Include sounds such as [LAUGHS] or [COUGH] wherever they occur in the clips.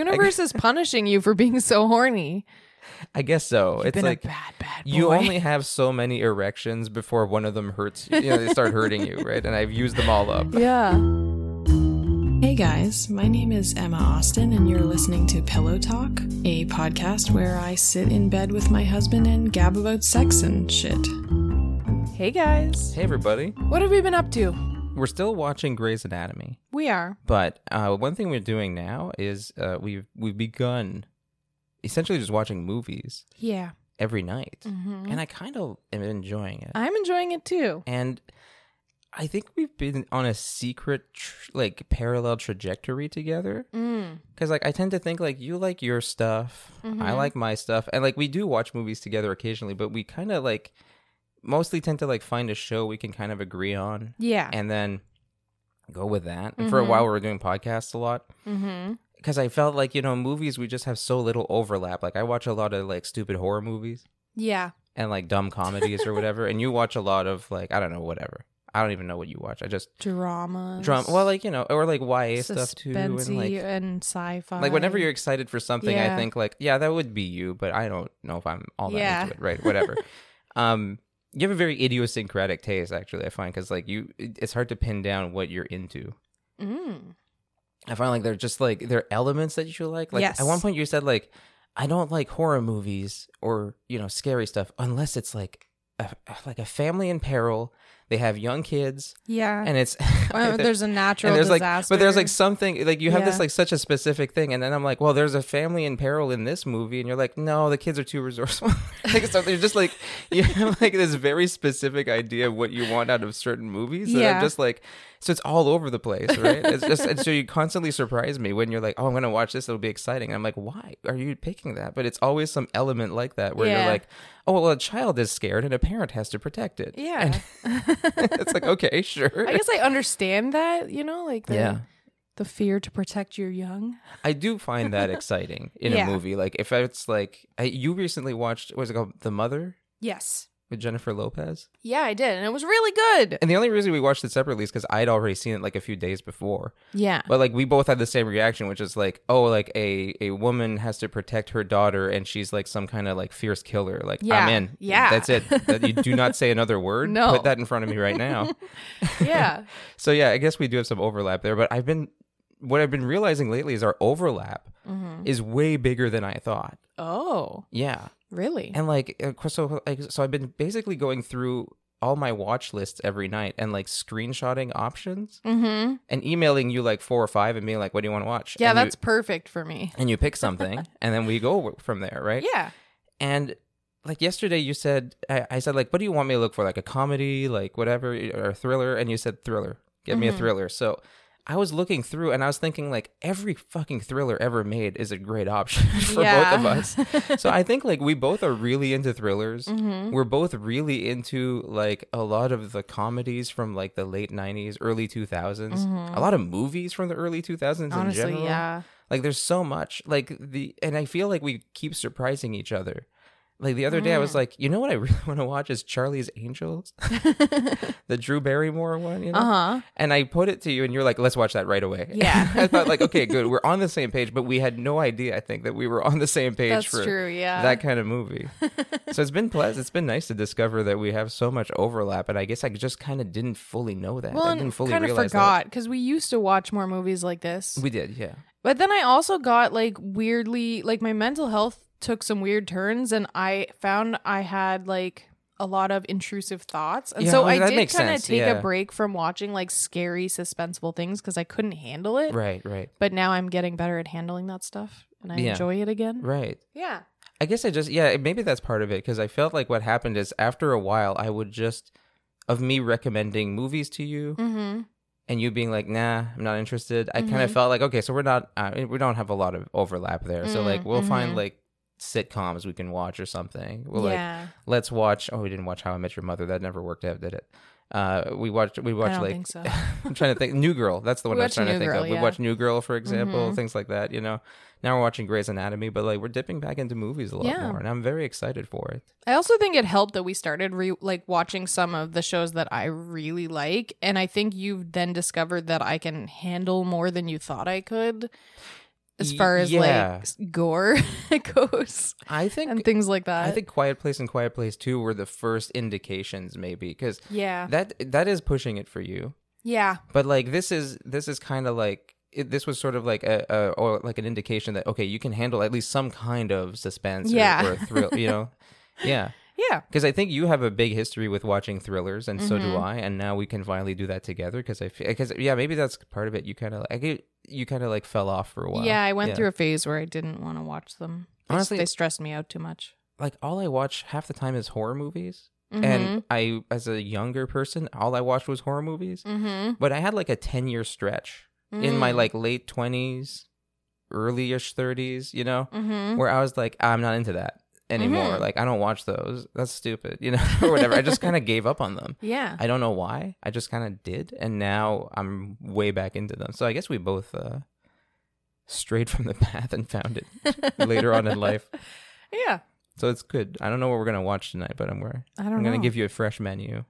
universe is punishing you for being so horny. I guess so. You've it's been like a bad, bad boy. you only have so many erections before one of them hurts. You, You know, they start hurting you, right? And I've used them all up. [LAUGHS] yeah. Hey guys, my name is Emma Austin, and you're listening to Pillow Talk, a podcast where I sit in bed with my husband and gab about sex and shit. Hey guys, Hey, everybody. what have we been up to? We're still watching Grey's Anatomy, We are. but uh, one thing we're doing now is uh, we've we've begun essentially just watching movies Yeah. every night, Mhm. and I kind of am enjoying it. I'm enjoying it too. and I think we've been on a secret tr- like parallel trajectory together. Mm. Because like I tend to think like you like your stuff, I Mhm. like my stuff, and like we do watch movies together occasionally, but we kind of like mostly tend to like find a show we can kind of agree on, Yeah. and then go with that. And for a Mhm. while, we were doing podcasts a lot mm-hmm. because I felt like you know movies we just have so little overlap. Like I watch a lot of like stupid horror movies Yeah. and like dumb comedies or whatever, and you watch a lot of like I don't know whatever. I don't even know what you watch. I just drama, drama. Well, like you know, or like YA stuff too, and like and sci-fi. like whenever you're excited for something i think like yeah that would be you but i don't know if i'm all that Yeah. into it right whatever [LAUGHS] um you have a very idiosyncratic taste actually i find because like you, it's hard to pin down what you're into Mm. i find like they're just like they're elements that you like like Yes. at one point you said like i don't like horror movies or you know scary stuff unless it's like a, like a family in peril they have young kids. Yeah. and it's [LAUGHS] Uh, [LAUGHS] there's a natural there's like but there's like something like you have this like such a specific thing. And then i'm like well there's a family in peril in this movie. And you're like no the kids are too resourceful. [LAUGHS] Like so there's just like you have like this very specific idea of what you want out of certain movies that Yeah. i'm just like so it's all over the place right it's just and so you constantly surprise me when you're like oh i'm gonna watch this it'll be exciting and i'm like why are you picking that but it's always some element like that where Yeah. you're like oh well a child is scared and a parent has to protect it Yeah. [LAUGHS] it's like okay sure I guess I understand that, you know, like the, yeah the fear to protect your young. I do find that [LAUGHS] exciting in Yeah. a movie. Like if it's like I, you recently watched, what was it called, The Mother Yes. With Jennifer Lopez. Yeah, I did, and it was really good. And the only reason we watched it separately is because I'd already seen it like a few days before. Yeah. But like we both had the same reaction, which is like, oh, like a a woman has to protect her daughter, and she's like some kind of like fierce killer. Like Yeah. I'm in. Yeah. that's it. That you do not [LAUGHS] say another word. No. put that in front of me right now. [LAUGHS] yeah. [LAUGHS] so yeah, I guess we do have some overlap there. But I've been what I've been realizing lately is our overlap Mhm. is way bigger than I thought. Oh, Yeah. Really? And like, so like, so I've been basically going through all my watch lists every night and like screenshotting options mm-hmm. and emailing you like four or five and being like, "What do you want to watch?" Yeah, and you- that's perfect for me. and you pick something [LAUGHS] and then we go from there, right? Yeah. And like yesterday, you said I, I said like, "What do you want me to look for? Like a comedy, like whatever, or a thriller?" And you said thriller. Get me a Mhm. thriller. So. I was looking through and I was thinking like every fucking thriller ever made is a great option [LAUGHS] for both of us. So I think like we both are really into thrillers. hmm We're both really into like a lot of the comedies from like the late 90s, early 2000s. Mhm. A lot of movies from the early 2000s in Honestly, general. yeah. Like there's so much. Like the and I feel like we keep surprising each other. Like the other day I was Mm. like, "You know what I [LAUGHS] really want to watch is Charlie's Angels." [LAUGHS] the Drew Barrymore one, you know? Uh huh. And I put it to you and you're like, "Let's watch that right away." Yeah. [LAUGHS] I thought like, "Okay, good. We're on the same page, but we had no idea I think that we were on the same page That's for true. Yeah. that kind of movie. so it's been pleasant. It's been nice to discover that we have so much overlap, and I guess I just kind of didn't fully know that. well, I didn't fully kind of realize forgot because we used to watch more movies like this. that. We did, yeah. But then I also got like weirdly, like my mental health took some weird turns, and I found I had like a lot of intrusive thoughts, and Yeah, so I did kind of take yeah. a break from watching like scary, suspenseful things because I couldn't handle it. Right, right, But now I'm getting better at handling that stuff, and I Yeah. enjoy it again. right. Yeah. I guess I just yeah maybe that's part of it because I felt like what happened is after a while I would just of me recommending movies to you Mm-hmm. and you being like nah I'm not interested I kind Mhm. of felt like okay so we're not uh, we don't have a lot of overlap there so like Mm, we'll find mhm. like sitcoms we can watch or something we'll like yeah. let's watch oh we didn't watch How I Met Your Mother that never worked out did it uh we watched we watched like so. [LAUGHS] I'm trying to think New Girl that's the one We I was trying to think Girl, of we watched New Girl for example Mhm. things like that you know now we're watching Grey's Anatomy but like we're dipping back into movies a lot Yeah. more and I'm very excited for it I also think it helped that we started re- like watching some of the shows that I really like, and I think you've then discovered that I can handle more than you thought I could. As far as yeah. like gore [LAUGHS] goes I think and things like that. I think Quiet Place and Quiet Place Two were the first indications, maybe, because yeah, that that is pushing it for you. yeah, But like this is this is kind of like it, this was sort of like a, a or like an indication that okay, you can handle at least some kind of suspense or- Yeah. or, thrill, you know. [LAUGHS] Yeah, yeah. because I think you have a big history with watching thrillers, and so do Mhm. I. And now we can finally do that together. Because I, because yeah, maybe that's part of it. You kind of, I get, you kind of like fell off for a while. Yeah, I went through a phase where I didn't want to watch them. They- Honestly- they stressed me out too much. like all I watch half the time is horror movies, Mm-hmm. and I, as a younger person, all I watched was horror movies. mm-hmm. But I had like a ten year stretch in my like late twenties, early-ish thirties, you know, mm-hmm. where I was like, I'm not into that anymore. Mhm. Like I don't watch those. That's stupid, you know, [LAUGHS] or whatever. I just kind of gave up on them. [LAUGHS] yeah, I don't know why. I just kind of did, and now I'm way back into them. So I guess we both uh, strayed from the [LAUGHS] path and found it later on in life. yeah. So it's good. I don't know what we're gonna watch tonight, but I'm we're, I don't I'm know. gonna give you a fresh menu.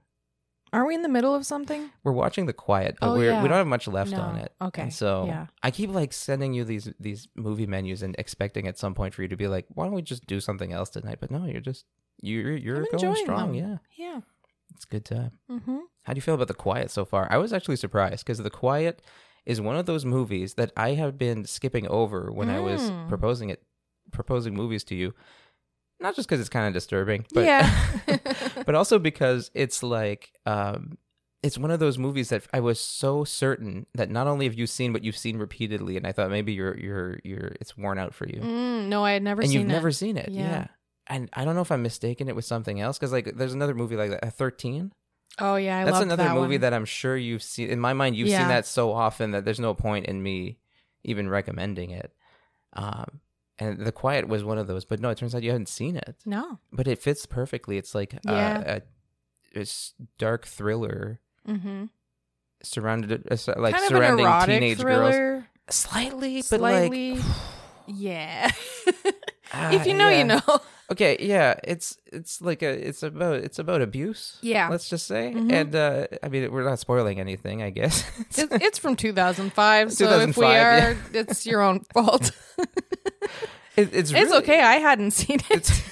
Are we in the middle of something? We're watching The Quiet, but Oh, we're yeah. we don't have much left No. on it. Okay. And so Yeah. I keep like sending you these these movie menus and expecting at some point for you to be like, why don't we just do something else tonight? But no, you're just you're you're I'm going strong. them. Yeah, Yeah. it's a good time. Mm-hmm. How do you feel about The Quiet so far? I was actually surprised because The Quiet is one of those movies that I have been skipping over when I was Mm. proposing it, proposing movies to you. Not just because it's kind of disturbing, but yeah. [LAUGHS] but also because it's like um, it's one of those movies that I was so certain that not only have you seen, but you've seen repeatedly, and I thought maybe you're you're you're it's worn out for you, Mm, no, I had never and seen you've it. never seen it. Yeah. Yeah. And I don't know if I'm mistaken it with something else because like there's another movie like that, Thirteen. Oh yeah, I That's another that movie one. that I'm sure you've seen. In my mind, you've Yeah. seen that so often that there's no point in me even recommending it. Um, and The Quiet was one of those, but no, it turns out you haven't seen it. No. But it fits perfectly. It's like Yeah. uh, a, a s- dark thriller Mm-hmm. surrounded, uh, like kind surrounding teenage girls. thriller. Slightly, but Slightly. like, [SIGHS] Yeah. Ah, [LAUGHS] if you know, yeah. you know. Okay, yeah, it's it's like a it's about it's about abuse. Yeah. let's just say, Mhm. and uh, I mean we're not spoiling anything, I guess. It, it's from 2005, [LAUGHS] so if we are, yeah. it's your own fault. [LAUGHS] It, it's it's okay. I hadn't [LAUGHS] seen it.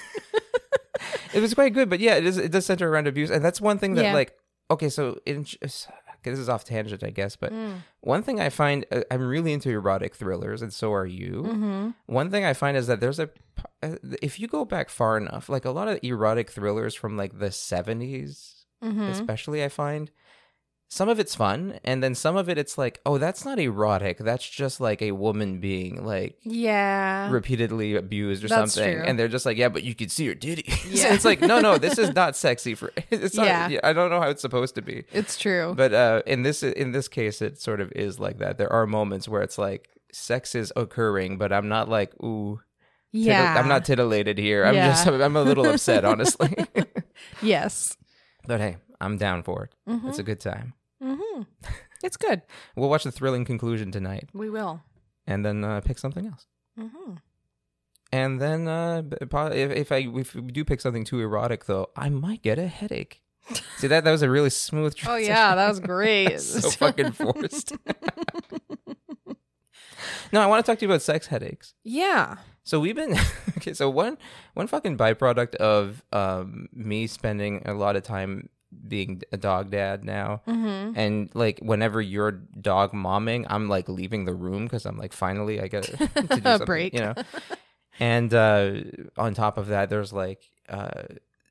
It was quite good, but yeah, it is. It does center around abuse, and that's one thing that Yeah. like. Okay, so in, this is off tangent, I guess, but Mm. one thing I find uh, I'm really into erotic thrillers, and so are you. Mm-hmm. One thing I find is that there's a uh, if you go back far enough, like a lot of erotic thrillers from like the 70s, Mm-hmm. especially, I find some of it's fun, and then some of it it's like, oh, that's not erotic. That's just like a woman being like Yeah. repeatedly abused or That's something, true. and they're just like, yeah, but you can see her titty. [LAUGHS] Yeah. it's like, no, no, this is not sexy for. [LAUGHS] It's not, Yeah. I don't know how it's supposed to be, It's true. but uh, in this in this case, it sort of is like that. There are moments where it's like sex is occurring, but I'm not like, ooh. tittle- yeah. I'm not titillated here. I'm Yeah. just I'm a little upset, [LAUGHS] honestly. Yes. but hey, I'm down for it. Mm-hmm. It's a good time. Mm-hmm. [LAUGHS] It's good. We'll watch the thrilling conclusion tonight, We will. and then uh, pick something else. Mm-hmm. And then uh, if, if I if we do pick something too erotic, though, I might get a headache. [LAUGHS] See that that was a really smooth. Oh yeah, that was great. [LAUGHS] so fucking forced. no, I want to talk to you about sex headaches. yeah. So we've been okay. So one one fucking byproduct of um, me spending a lot of time being a dog dad now, Mm-hmm. and like whenever you're dog momming, I'm like leaving the room because I'm like finally I get [LAUGHS] to do [LAUGHS] A break. you [LAUGHS] know. And uh, on top of that, there's like uh,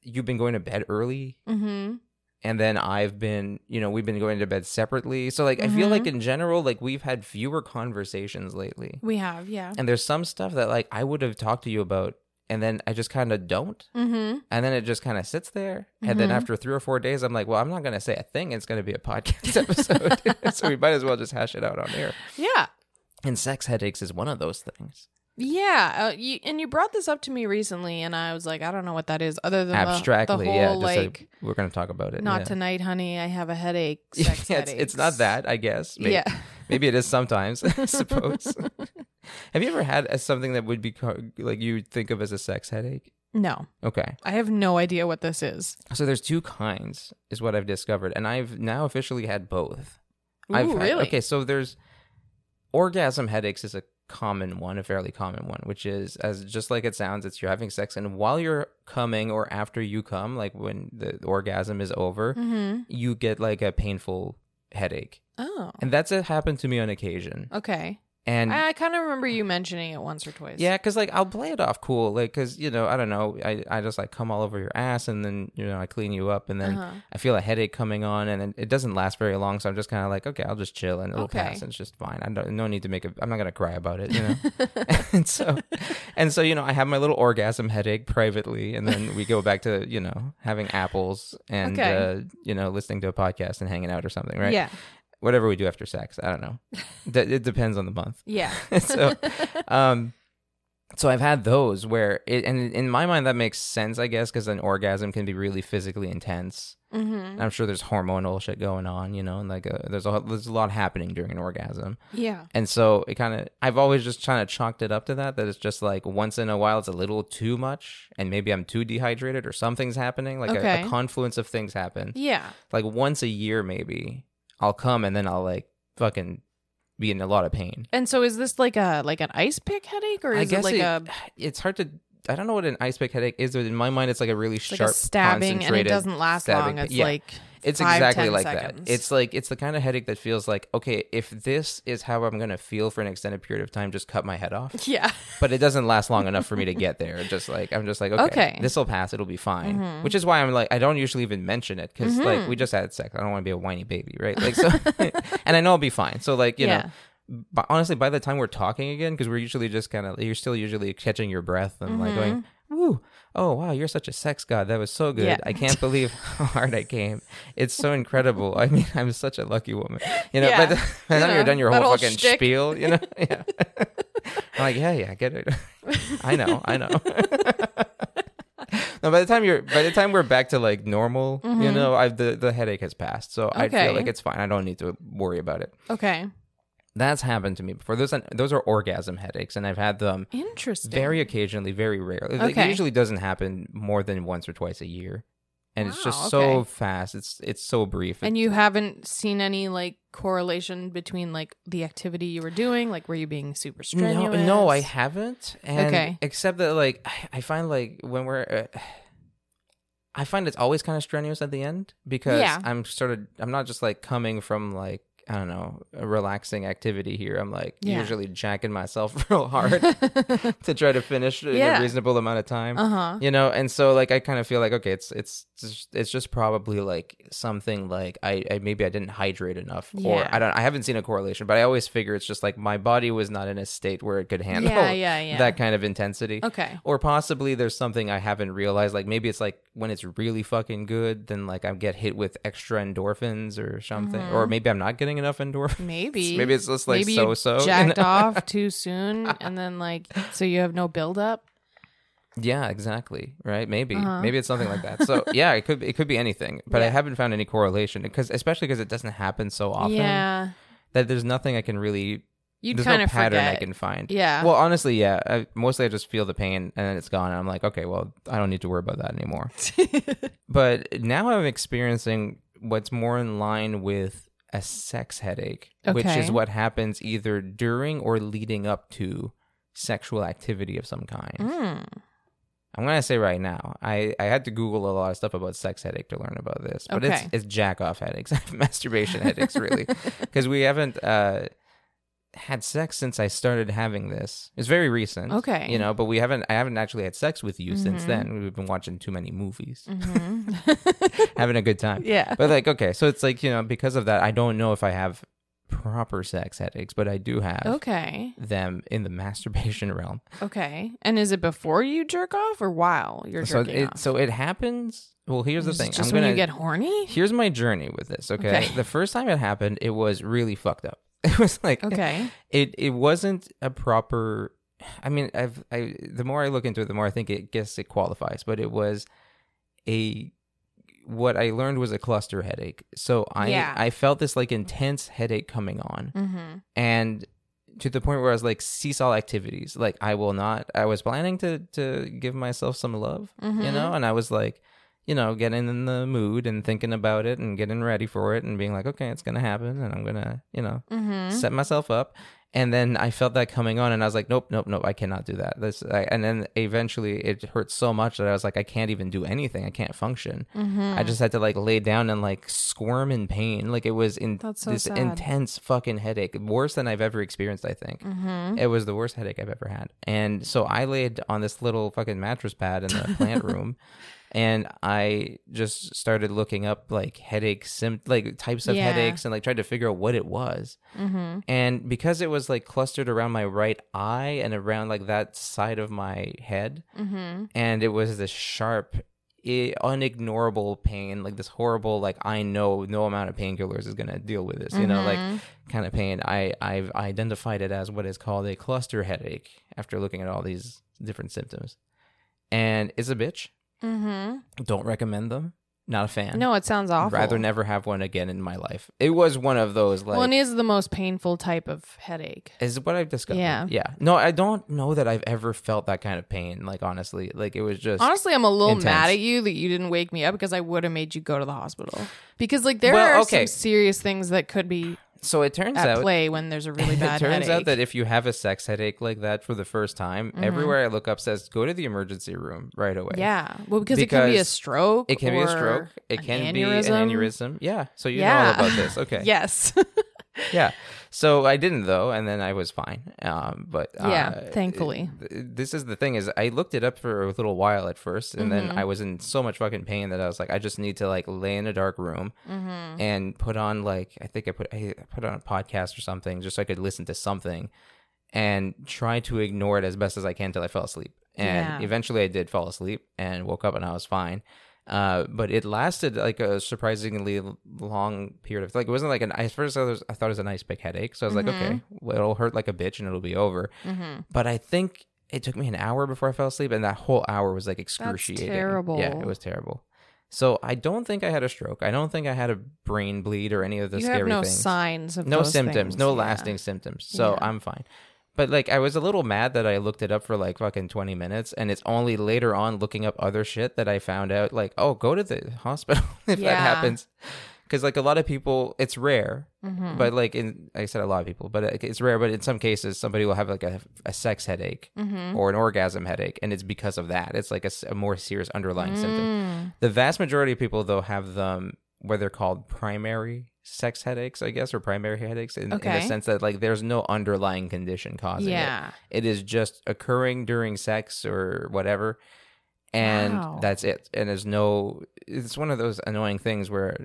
you've been going to bed early, Mm-hmm. and then I've been, you know, we've been going to bed separately. So like I feel like Mm-hmm. in general, like we've had fewer conversations lately. We have, yeah. And there's some stuff that like I would have talked to you about and then I just kind of don't. Mm-hmm. And then it just kind of sits there. And then Mhm. after three or four days, I'm like, well, I'm not going to say a thing. It's going to be a podcast [LAUGHS] episode. [LAUGHS] so we might as well just hash it out on air. Yeah. And sex headaches is one of those things. Yeah, uh, you, and you brought this up to me recently, and I was like, I don't know what that is, other than Abstractly, the, yeah. whole Just like, we're going to talk about it. not yeah. tonight, honey. I have a headache. [LAUGHS] Sex yeah, it's, it's not that, I guess. Maybe, Yeah. [LAUGHS] maybe it is sometimes, [LAUGHS] I suppose. Have you ever had a, something that would be like you think of as a sex headache? No, Okay. I have no idea what this is. So there's two kinds, is what I've discovered, and I've now officially had both. I've had- really? okay. So there's orgasm headaches is a common one, a fairly common one, which is as just like it sounds, it's you're having sex and while you're coming or after you come, like when the orgasm is over, Mm-hmm. you get like a painful headache. Oh. And that's it happened to me on occasion. Okay. And I, I kind of remember you mentioning it once or twice. yeah, because like I'll play it off cool, like because you know I don't know, I, I just like come all over your ass and then you know I clean you up and then Uh-huh. I feel a headache coming on and it, it doesn't last very long, so I'm just kind of like okay, I'll just chill and it'll Okay. pass and it's just fine. I don't no need to make a I'm not gonna cry about it, you know. [LAUGHS] and so and so you know I have my little orgasm headache privately, and then we go back to you know having apples and Okay. uh, you know listening to a podcast and hanging out or something, right? Yeah. Whatever we do after sex, I don't know. [LAUGHS] that it depends on the month. Yeah. [LAUGHS] so [LAUGHS] um so i've had those where it and in my mind that makes sense i guess because an orgasm can be really physically intense mm-hmm. i'm sure there's hormonal shit going on you know and like uh there's a there's a lot happening during an orgasm Yeah. and so it kind of i've always just kind of chalked it up to that that it's just like once in a while it's a little too much and maybe i'm too dehydrated or something's happening like a, a confluence of things happen Yeah. like once a year maybe i'll come and then i'll like fucking be in a lot of pain And so is this like a like an ice pick headache or I is guess it like it- a it's hard to. I don't know what an ice pick headache is, but in my mind, it's like a really like sharp, a stabbing and it doesn't last long. It's Yeah. like It's five, exactly 10 like seconds. that. It's like it's the kind of headache that feels like okay, if this is how I'm gonna feel for an extended period of time, just cut my head off. [LAUGHS] yeah. But it doesn't last long enough for me to get there. Just like I'm just like okay, Okay. Mm-hmm. this will pass. It'll be fine. Which is why I'm like I don't usually even mention it because like we just had sex. I don't want to be a whiny baby, right? Like so, [LAUGHS] [LAUGHS] and I know I'll be fine. So like you Yeah. know. But honestly, by the time we're talking again, because we're usually just kind of, you're still usually catching your breath and like going, Mm-hmm. "Woo, oh wow, you're such a sex god. That was so good. Yeah. I can't [LAUGHS] believe how hard I came. It's so incredible. I mean, I'm such a lucky woman. You know, Yeah. by the, by You time know, you're done your whole whole fucking shtick. spiel, you know, [LAUGHS] yeah. [LAUGHS] I'm like, yeah, yeah, I get it. I know, I know. no, by the time you're, by the time we're back to like normal, you know, I the the headache has passed, so I Mm-hmm. Feel like it's fine. I don't need to worry about it. Okay. That's happened to me before. Those those are orgasm headaches, and I've had them Interesting. very occasionally, very rarely. Like, It Okay. usually doesn't happen more than once or twice a year, and it's just so okay. fast. It's it's so brief. and you haven't seen any like correlation between like the activity you were doing, like were you being super no, strenuous? no, I haven't. And Okay. Except that, like, I- I find like when we're. Uh, I find it's always kind of strenuous at the end because Yeah. I'm sort of I'm not just like coming from like I don't know a relaxing activity here. I'm like Yeah. usually jacking myself [LAUGHS] real hard [LAUGHS] to try to finish in Yeah. a reasonable amount of time. Uh huh. you know and so like i kind of feel like okay it's it's just, it's just probably like something like I, I maybe i didn't hydrate enough or i don't i haven't seen a correlation but i always figure it's just like my body was not in a state where it could handle Yeah, yeah, yeah. [LAUGHS] that kind of intensity Okay. or possibly there's something i haven't realized like maybe it's like when it's really fucking good then like i get hit with extra endorphins or something or maybe i'm not getting enough endorphins. Maybe. [LAUGHS] maybe it's just like Maybe so so [LAUGHS] jacked [LAUGHS] off too soon, and then like so you have no buildup. Yeah, exactly. Right? Maybe. Uh-huh. Maybe it's something like that. So yeah, it could it could be anything, but I haven't found any correlation because especially because it doesn't happen so often Yeah, that there's nothing I can really you'd there's kind no of pattern forget. I can find. Yeah. Well, honestly, yeah. I, mostly I just feel the pain and then it's gone, and I'm like, okay, well, I don't need to worry about that anymore. but now I'm experiencing what's more in line with a sex headache, which is what happens either during or leading up to sexual activity of some kind. Mm. I'm gonna say right now, I, I had to Google a lot of stuff about sex headache to learn about this, but Okay. it's it's jack off headaches, [LAUGHS] masturbation headaches, really, [LAUGHS] because we haven't uh, had sex since I started having this. It's very recent, Okay. you know, but we haven't. I haven't actually had sex with you since Mhm. then. We've been watching too many movies, hmm [LAUGHS] having a good time. yeah. But like, okay, so it's like you know, because of that, I don't know if I have proper sex headaches, but I do have Okay. them in the [LAUGHS] masturbation realm. Okay. And is it before you jerk off or while you're so jerking it off? so it happens. Well, here's the thing. Just I'm when gonna you get horny. here's my journey with this. Okay? Okay. the first time it happened, it was really fucked up. [LAUGHS] It was like Okay. it it wasn't a proper. I mean, I've I the more I look into it, the more I think it guess it qualifies. But it was a what I learned was a cluster headache. So I Yeah. I felt this like intense headache coming on, Mm-hmm. and to the point where I was like cease all activities. Like I will not. I was planning to to give myself some love, you Mhm. know, and I was like, you know, getting in the mood and thinking about it and getting ready for it and being like, okay, it's gonna happen, and I'm gonna, you know, Mm-hmm. set myself up. And then I felt that coming on, and I was like, "Nope, nope, nope! I cannot do that." This, I, and then eventually, it hurt so much that I was like, "I can't even do anything. I can't function." Mm-hmm. I just had to like lay down and like squirm in pain. Like it was in so this sad. intense fucking headache, worse than I've ever experienced. I think Mm-hmm. it was the worst headache I've ever had. And so I laid on this little fucking mattress pad in the plant [LAUGHS] room. And I just started looking up like headache sim like types of Yeah. headaches and like tried to figure out what it was. Mm-hmm. And because it was like clustered around my right eye and around like that side of my head, Mm-hmm. and it was this sharp, i- unignorable pain, like this horrible, like I know no amount of painkillers is gonna deal with this, you know, like Mm-hmm. kind of pain. I I've identified it as what is called a cluster headache after looking at all these different symptoms, and it's a bitch. Mm-hmm. Don't recommend them. Not a fan. No, it sounds awful. rather never have one again in my life. It was one of those like well, it is the most painful type of headache. is what I've discovered. Yeah. yeah. No, I don't know that I've ever felt that kind of pain. Like honestly, like it was just Honestly, I'm a little intense. mad at you that you didn't wake me up because I would have made you go to the hospital. Because like there Well, are okay. some serious things that could be So it turns at out play when there's a really [LAUGHS] bad. it turns headache. out that if you have a sex headache like that for the first time, Mm-hmm. everywhere I look up says go to the emergency room right away. yeah, well, because, it can be a stroke. It can be a stroke. It an can be an aneurysm. aneurysm. Yeah. So you know all about this. Okay. [LAUGHS] Yes. Yeah. [LAUGHS] So I didn't though, and then I was fine. Um, but uh, Yeah, thankfully. th- this is the thing is I looked it up for a little while at first, and Mm-hmm. then I was in so much fucking pain that I was like, I just need to like lay in a dark room Mm-hmm. and put on like I think I put I put on a podcast or something just so I could listen to something and try to ignore it as best as I can till I fell asleep. And Yeah. eventually I did fall asleep and woke up and I was fine. Uh, but it lasted like a surprisingly long period of like it wasn't like an at first I, was, I thought it was a nice big headache so I was like Mm-hmm. okay well, it'll hurt like a bitch and it'll be over Mhm. but I think it took me an hour before I fell asleep and that whole hour was like excruciating yeah terrible. it was terrible so I don't think I had a stroke I don't think I had a brain bleed or any of the you scary have no things signs of no symptoms, things. no Yeah. lasting symptoms. So Yeah. I'm fine. But like I was a little mad that I looked it up for like fucking 20 minutes and it's only later on looking up other shit that I found out like oh go to the hospital [LAUGHS] if that happens. Cuz like a lot of people it's rare. Mhm. But like in I said a lot of people, but it's rare but in some cases somebody will have like a, a sex headache Mhm. or an orgasm headache and it's because of that. It's like a more serious underlying symptom. Mm. The vast majority of people though have them where they're called primary sex headaches, I guess, or primary headaches in, in the sense that like there's no underlying condition causing Yeah. it. It is just occurring during sex or whatever. And Wow. that's it. And there's no it's one of those annoying things where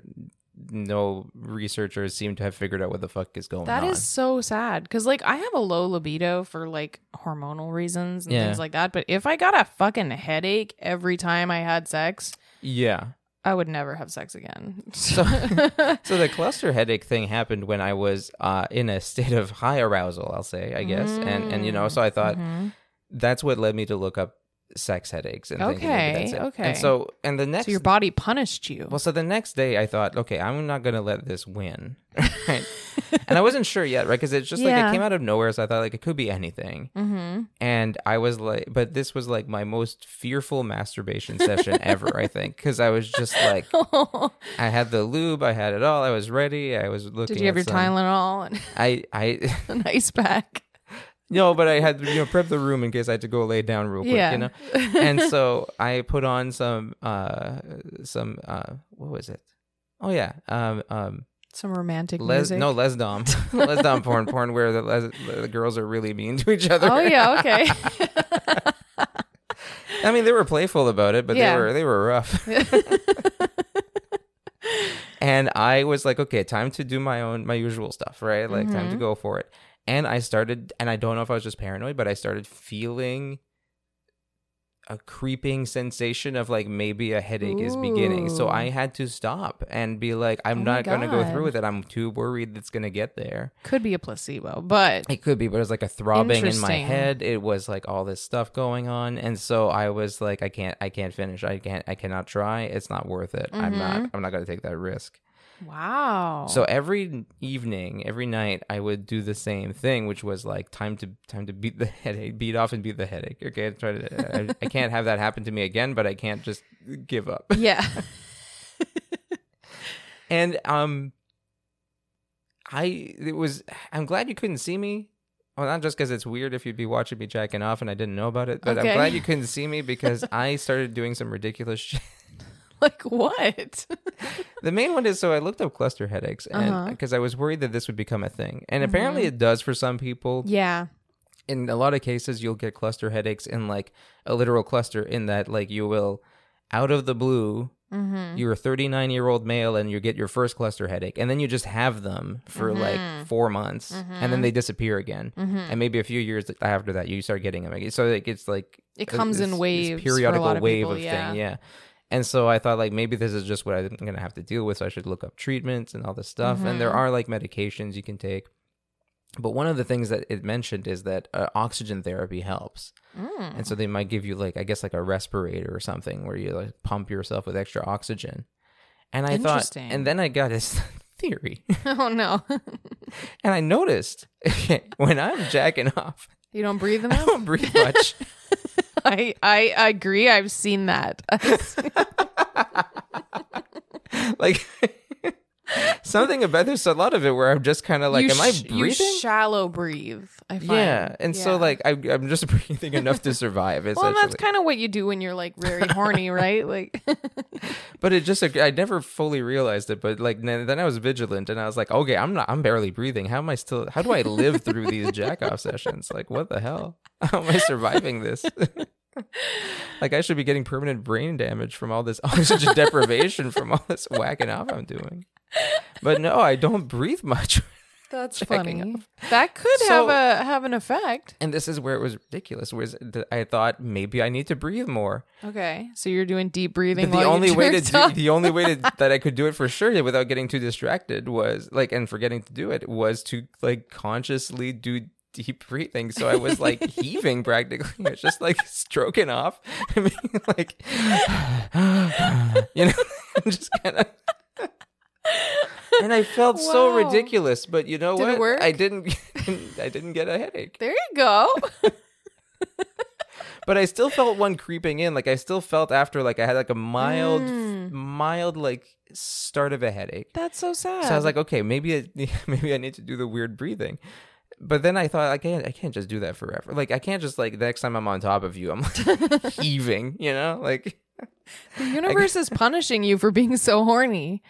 no researchers seem to have figured out what the fuck is going That on. is so sad because, like, I have a low libido for like hormonal reasons and Yeah. things like that. But if I got a fucking headache every time I had sex, yeah. I would never have sex again. So, [LAUGHS] so the cluster headache thing happened when I was uh, in a state of high arousal, I'll say, I guess, and and you know, so I thought Mhm. that's what led me to look up sex headaches and thinking maybe Okay, okay. And so, and the next, so your body punished you. well, so the next day I thought, okay, I'm not gonna let this win, [LAUGHS] right? and I wasn't sure yet, right? Because it's just like it came out of nowhere, so I thought like it could be anything. mm-hmm. And I was like, but this was like my most fearful masturbation session [LAUGHS] ever, I think, because I was just like, [LAUGHS] I had the lube, I had it all, I was ready, I was looking. Did you have at your some- Tylenol and I, I, an ice pack? No, but I had you know prep the room in case I had to go lay down real quick, Yeah. you know. [LAUGHS] And so I put on some, uh, some, uh, what was it? Oh yeah, um, um, Some romantic les music. no les dom, [LAUGHS] les dom porn, porn where the, les, the girls are really mean to each other. Oh yeah, [LAUGHS] okay. I mean they were playful about it, but Yeah. they were they were rough. and I was like, okay, time to do my own my usual stuff, right? Like time to Mhm. go for it. And I started and I don't know if I was just paranoid, but I started feeling a creeping sensation of like maybe a headache is beginning. So I had to stop and be like, I'm Oh not gonna go through with it. I'm too worried it's gonna get there. Could be a placebo, but It could be, but it was like a throbbing in my head. It was like all this stuff going on, and so I was like, I can't, I can't finish. I can't, I cannot try. It's not worth it. I'm not. Mm-hmm. I'm not gonna take that risk. Wow. So every evening, every night, I would do the same thing, which was like time to time to beat the [LAUGHS] headache, beat off and beat the headache. Okay, try to. I, I can't have that happen to me again, but I can't just give up. [LAUGHS] yeah. And um, I it was. I'm glad you couldn't see me Well, not just because it's weird if you'd be watching me jacking off and I didn't know about it, but Okay. I'm glad you [LAUGHS] couldn't see me because I started doing some ridiculous shit. Like what? [LAUGHS] The main one is so I looked up cluster headaches and Uh-huh. because I was worried that this would become a thing. And apparently it does for some people. yeah. In a lot of cases you'll get cluster headaches in like a literal cluster in that like you will out of the blue Mm-hmm. you're a 39 year old male and you get your first cluster headache and then you just have them for Mm-hmm. like four months and then they disappear again and maybe a few years after that you start getting them again so it gets like It comes in this- this waves periodical wave people, of yeah. thing yeah and so i thought like maybe this is just what i'm gonna have to deal with so i should look up treatments and all this stuff and Mm-hmm. there are like medications you can take but one of the things that it mentioned is that uh, oxygen therapy helps Mm. and so they might give you like i guess like a respirator or something where you like pump yourself with extra oxygen and i thought and then i got this [LAUGHS] theory [LAUGHS] Oh no. [LAUGHS] and i noticed when i'm jacking off you don't breathe them [LAUGHS] out? i don't breathe much [LAUGHS] I I agree. I've seen that. [LAUGHS] like [LAUGHS] something about there's a lot of it where i'm just kind of like You am i breathing You shallow breathe. I find. yeah and so like I, i'm just [LAUGHS] breathing enough to survive Well, essentially that's kind of what you do when you're like very horny, [LAUGHS] right? Like, But it just I never fully realized it. But like then then I was vigilant and I was like, okay, I'm not I'm barely breathing. How am I still? How do I live through these jack off sessions? Like what the hell? How am I surviving this? Like I should be getting permanent brain damage from all this [LAUGHS] oxygen deprivation from all this whacking off I'm doing. But no, I don't breathe much. [LAUGHS] that's funny. That could So- have a have an effect. And this is where it was ridiculous. Was I thought maybe I need to breathe more. Okay, so you're doing deep breathing. The only way to do, the only way to, that I could do it for sure without getting too distracted was like and forgetting to do it was to like consciously do deep breathing. So I was like [LAUGHS] heaving practically. I was just like stroking off, [LAUGHS] I mean, like you know, [LAUGHS] just kind of. And I felt so ridiculous, but you know Did it what? work? I didn't. I didn't get a headache, there you go. but I still felt one creeping in. Like I still felt after, like I had like a mild, Mm. mild like start of a headache. That's so sad. So I was like, okay, maybe I, maybe I need to do the weird breathing. But then I thought I can't I can't just do that forever. Like I can't just like the next time I'm on top of you, I'm like [LAUGHS] heaving, you know? Like the [LAUGHS] universe is punishing you for being so horny.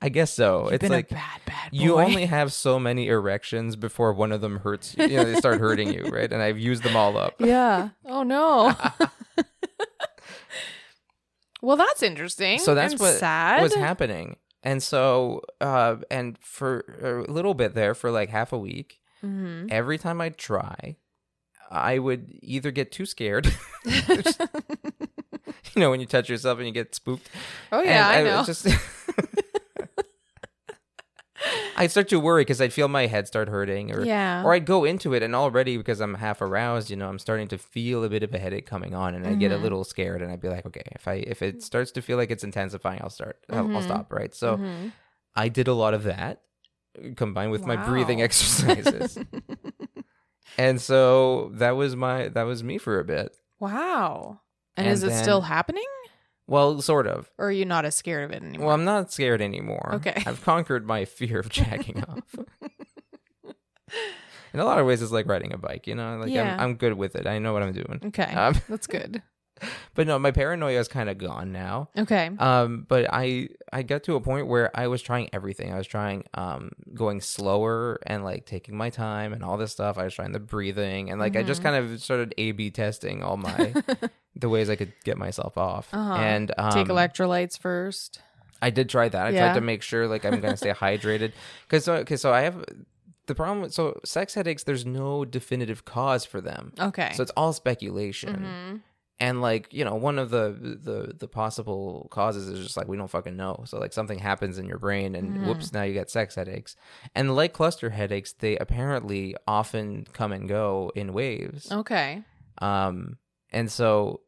I guess so. You've it's like bad, bad boy. you only have so many erections before one of them hurts you. You know, they start hurting you, right? And I've used them all up. yeah. Oh no. [LAUGHS] well, that's interesting. So that's and what sad. was happening. And so uh and for a little bit there for like half a week, Mhm. every time I try, I would either get too scared. [LAUGHS] you know, when you touch yourself and you get spooked. Oh yeah, I And know. Just [LAUGHS] I'd start to worry because I'd feel my head start hurting, or Yeah. or I'd go into it and already because I'm half aroused, you know, I'm starting to feel a bit of a headache coming on, and I get a Mhm. little scared, and I'd be like, okay, if I if it starts to feel like it's intensifying, I'll start, I'll, I'll Mhm. stop, right? So Mhm. I did a lot of that combined with my breathing exercises. [LAUGHS] and so that was my that was me for a bit. wow. And, And is it still happening? Well, sort of. Or are you not as scared of it anymore? Well, I'm not scared anymore. Okay. I've conquered my fear of jacking [LAUGHS] off. In a lot of ways, it's like riding a bike. You know, like Yeah. I'm, I'm good with it. I know what I'm doing. okay. Um, that's good. [LAUGHS] but no, my paranoia is kind of gone now. Okay. Um, but I I got to a point where I was trying everything. I was trying um going slower and like taking my time and all this stuff. I was trying the breathing and like I just Mhm. kind of started A B testing all my [LAUGHS] the ways I could get myself off. Uh-huh. And um, Take electrolytes first. I did try that. I Yeah. tried to make sure like I'm gonna stay [LAUGHS] hydrated because so, okay, so I have the problem. With, so sex headaches, there's no definitive cause for them, Okay. so it's all speculation. Mhm. And like you know, one of the the the possible causes is just like we don't fucking know. So like something happens in your brain, and Mhm. whoops, now you get sex headaches. And like cluster headaches, they apparently often come and go in waves. Okay. Um, and so,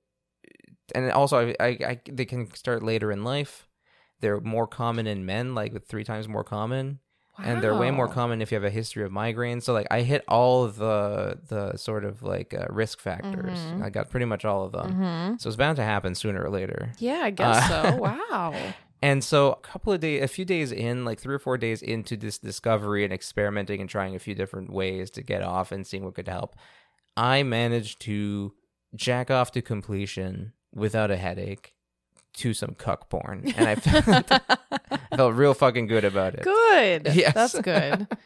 and also, I, I, I, they can start later in life. They're more common in men, like three times more common, and they're way more common if you have a history of migraines. So, like, I hit all the the sort of like uh, risk factors. Mhm. I got pretty much all of them. Mhm. So it's bound to happen sooner or later. Yeah, I guess Uh, so. [LAUGHS] Wow. And so a couple of days, a few days in, like three or four days into this discovery and experimenting and trying a few different ways to get off and seeing what could help, I managed to jack off to completion without a headache to some cuck porn. And I felt, [LAUGHS] I felt real fucking good about it. Good. [LAUGHS] Yes. That's good. [LAUGHS]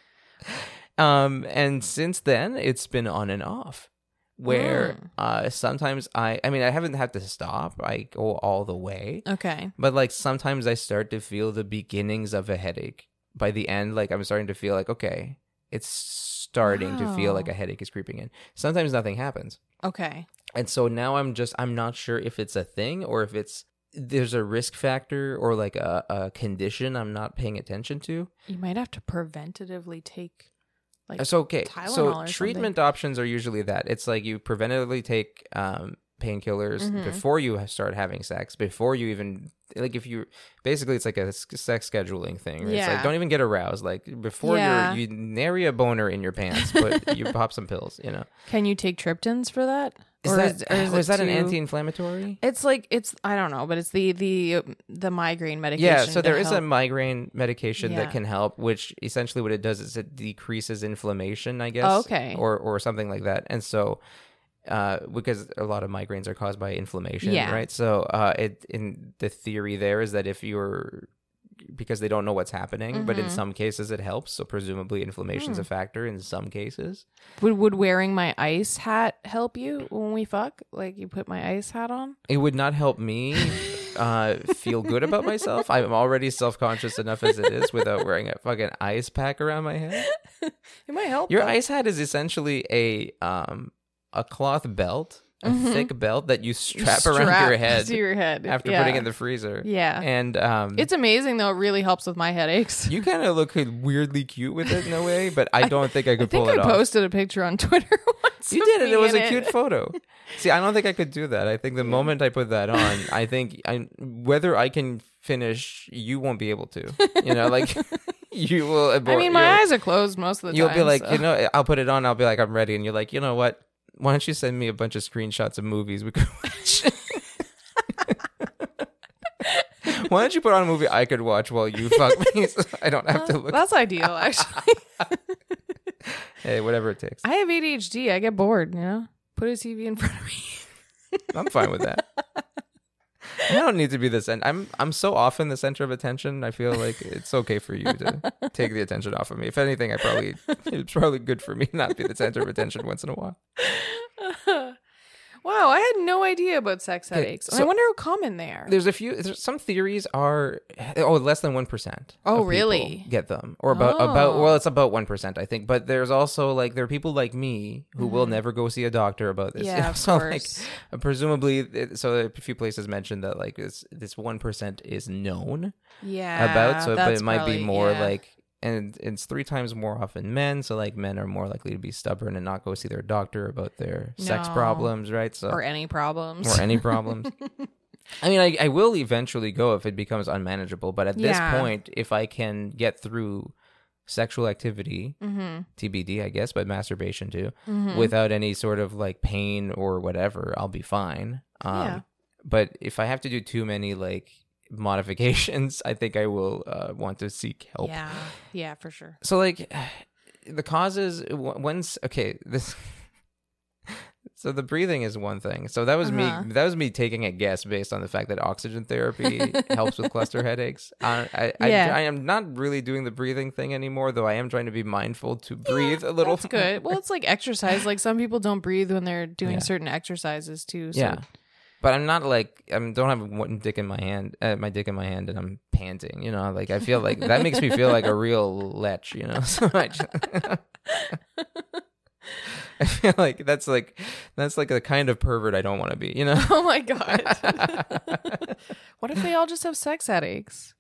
Um, and since then, it's been on and off. Where Mm. uh, sometimes I, I mean, I haven't had to stop. I go all the way, Okay. but like sometimes I start to feel the beginnings of a headache. By the end, like I'm starting to feel like okay, it's starting to feel like a headache is creeping in. Sometimes nothing happens, Okay. and so now I'm just I'm not sure if it's a thing or if it's there's a risk factor or like a, a condition I'm not paying attention to. You might have to preventatively take like It's okay. Tylenol so treatment options are usually that. It's like you preventatively take um, painkillers Mhm. before you start having sex, before you even like if you basically it's like a sex scheduling thing. Right? It's like Yeah. don't even get aroused. Like before Yeah. you're you nary a boner in your pants, but you [LAUGHS] pop some pills. You know, Can you take triptans for that? Is Or that is- or is was that an anti-inflammatory? It's like it's I don't know, but it's the the the migraine medication. Yeah, so there is a migraine medication Yeah. that can help, which essentially what it does is it decreases inflammation, I guess. Oh, okay. Or or something like that. And so uh because a lot of migraines are caused by inflammation, Yeah. right? So uh it in the theory there is that if you're because they don't know what's happening, but in Mhm. some cases it helps. So presumably inflammation's Hmm. a factor in some cases. would would wearing my ice hat help you when we fuck? Like you put my ice hat on? It would not help me uh feel good about myself. [LAUGHS] I'm already self-conscious enough as it is without wearing a fucking ice pack around my head. [LAUGHS] It might help. Your though. ice hat is essentially a um a cloth belt, a Mhm. thick belt that you You strap, around your [LAUGHS] head to your head after yeah. putting it in the freezer. Yeah. And um It's amazing though. It really helps with my headaches. you kind of look weirdly cute with it in a way, but I [LAUGHS] don't think I I could think pull I it off. posted a picture on [LAUGHS] Twitter once. You did it. It was a cute photo. See, I don't think I could do that. I think the moment I put that on, I think I whether I can finish, you won't be able to. You know, like you will. I abort- mean, my you'll- eyes are closed most of the time. You'll be like, so- you know, I'll put it on. I'll be like, I'm ready, and you're like, you know what? Why don't you send me a bunch of screenshots of movies we could [LAUGHS] watch? Why don't you put on a movie I could watch while you fuck me, [LAUGHS] so I don't have to look? That's ideal, [LAUGHS] actually. Hey, whatever it takes. I have ADHD. I get bored. You know, put a TV in front of me. I'm fine with that. I don't need to be the center. I'm I'm so often the center of attention. I feel like it's okay for you to [LAUGHS] take the attention off of me. If anything, I probably [LAUGHS] it's probably good for me not be the center of attention once in a while. [LAUGHS] wow, I had no idea about sex Okay, headaches. so- I wonder how common they are. There's a few. There's, some theories are oh less than one percent. Oh, really? Get them or about about Oh. well it's about one percent I think. But there's also like there are people like me who will Mhm. never go see a doctor about this. [LAUGHS] yeah, of so like course. uh, presumably so a few places mentioned that like this this one percent is known yeah, about so but it might probably- be more yeah. like and it's three times more often men so like men are more likely to be stubborn and not go see their doctor about their sex problems right so or any problems or any problems. [LAUGHS] I mean, I, I will eventually go if it becomes unmanageable, but at Yeah. this point, if I can get through sexual activity, mm-hmm. TBD, I guess, but masturbation too, Mm-hmm. without any sort of like pain or whatever, I'll be fine. Um, Yeah. But if I have to do too many like modifications, [LAUGHS] I think I will uh, want to seek help. yeah, yeah, for sure. So like [SIGHS] the causes w- once okay this [LAUGHS] so the breathing is one thing. So that was Uh-huh. me that was me taking a guess based on the fact that oxygen therapy [LAUGHS] helps with cluster headaches. I I, Yeah. I am not really doing the breathing thing anymore though I am trying to be mindful to breathe a little That's good. Well, it's like exercise. Like some people don't breathe when they're doing Yeah. certain exercises too. So Yeah. But I'm not like I don't have one dick in my hand, uh, my dick in my hand, and I'm panting. You know, like I feel like that makes me feel like a real lech. You know, [LAUGHS] so I, just, [LAUGHS] I feel like that's like that's like the kind of pervert I don't want to be. You know. [LAUGHS] Oh my god. what if they all just have sex headaches?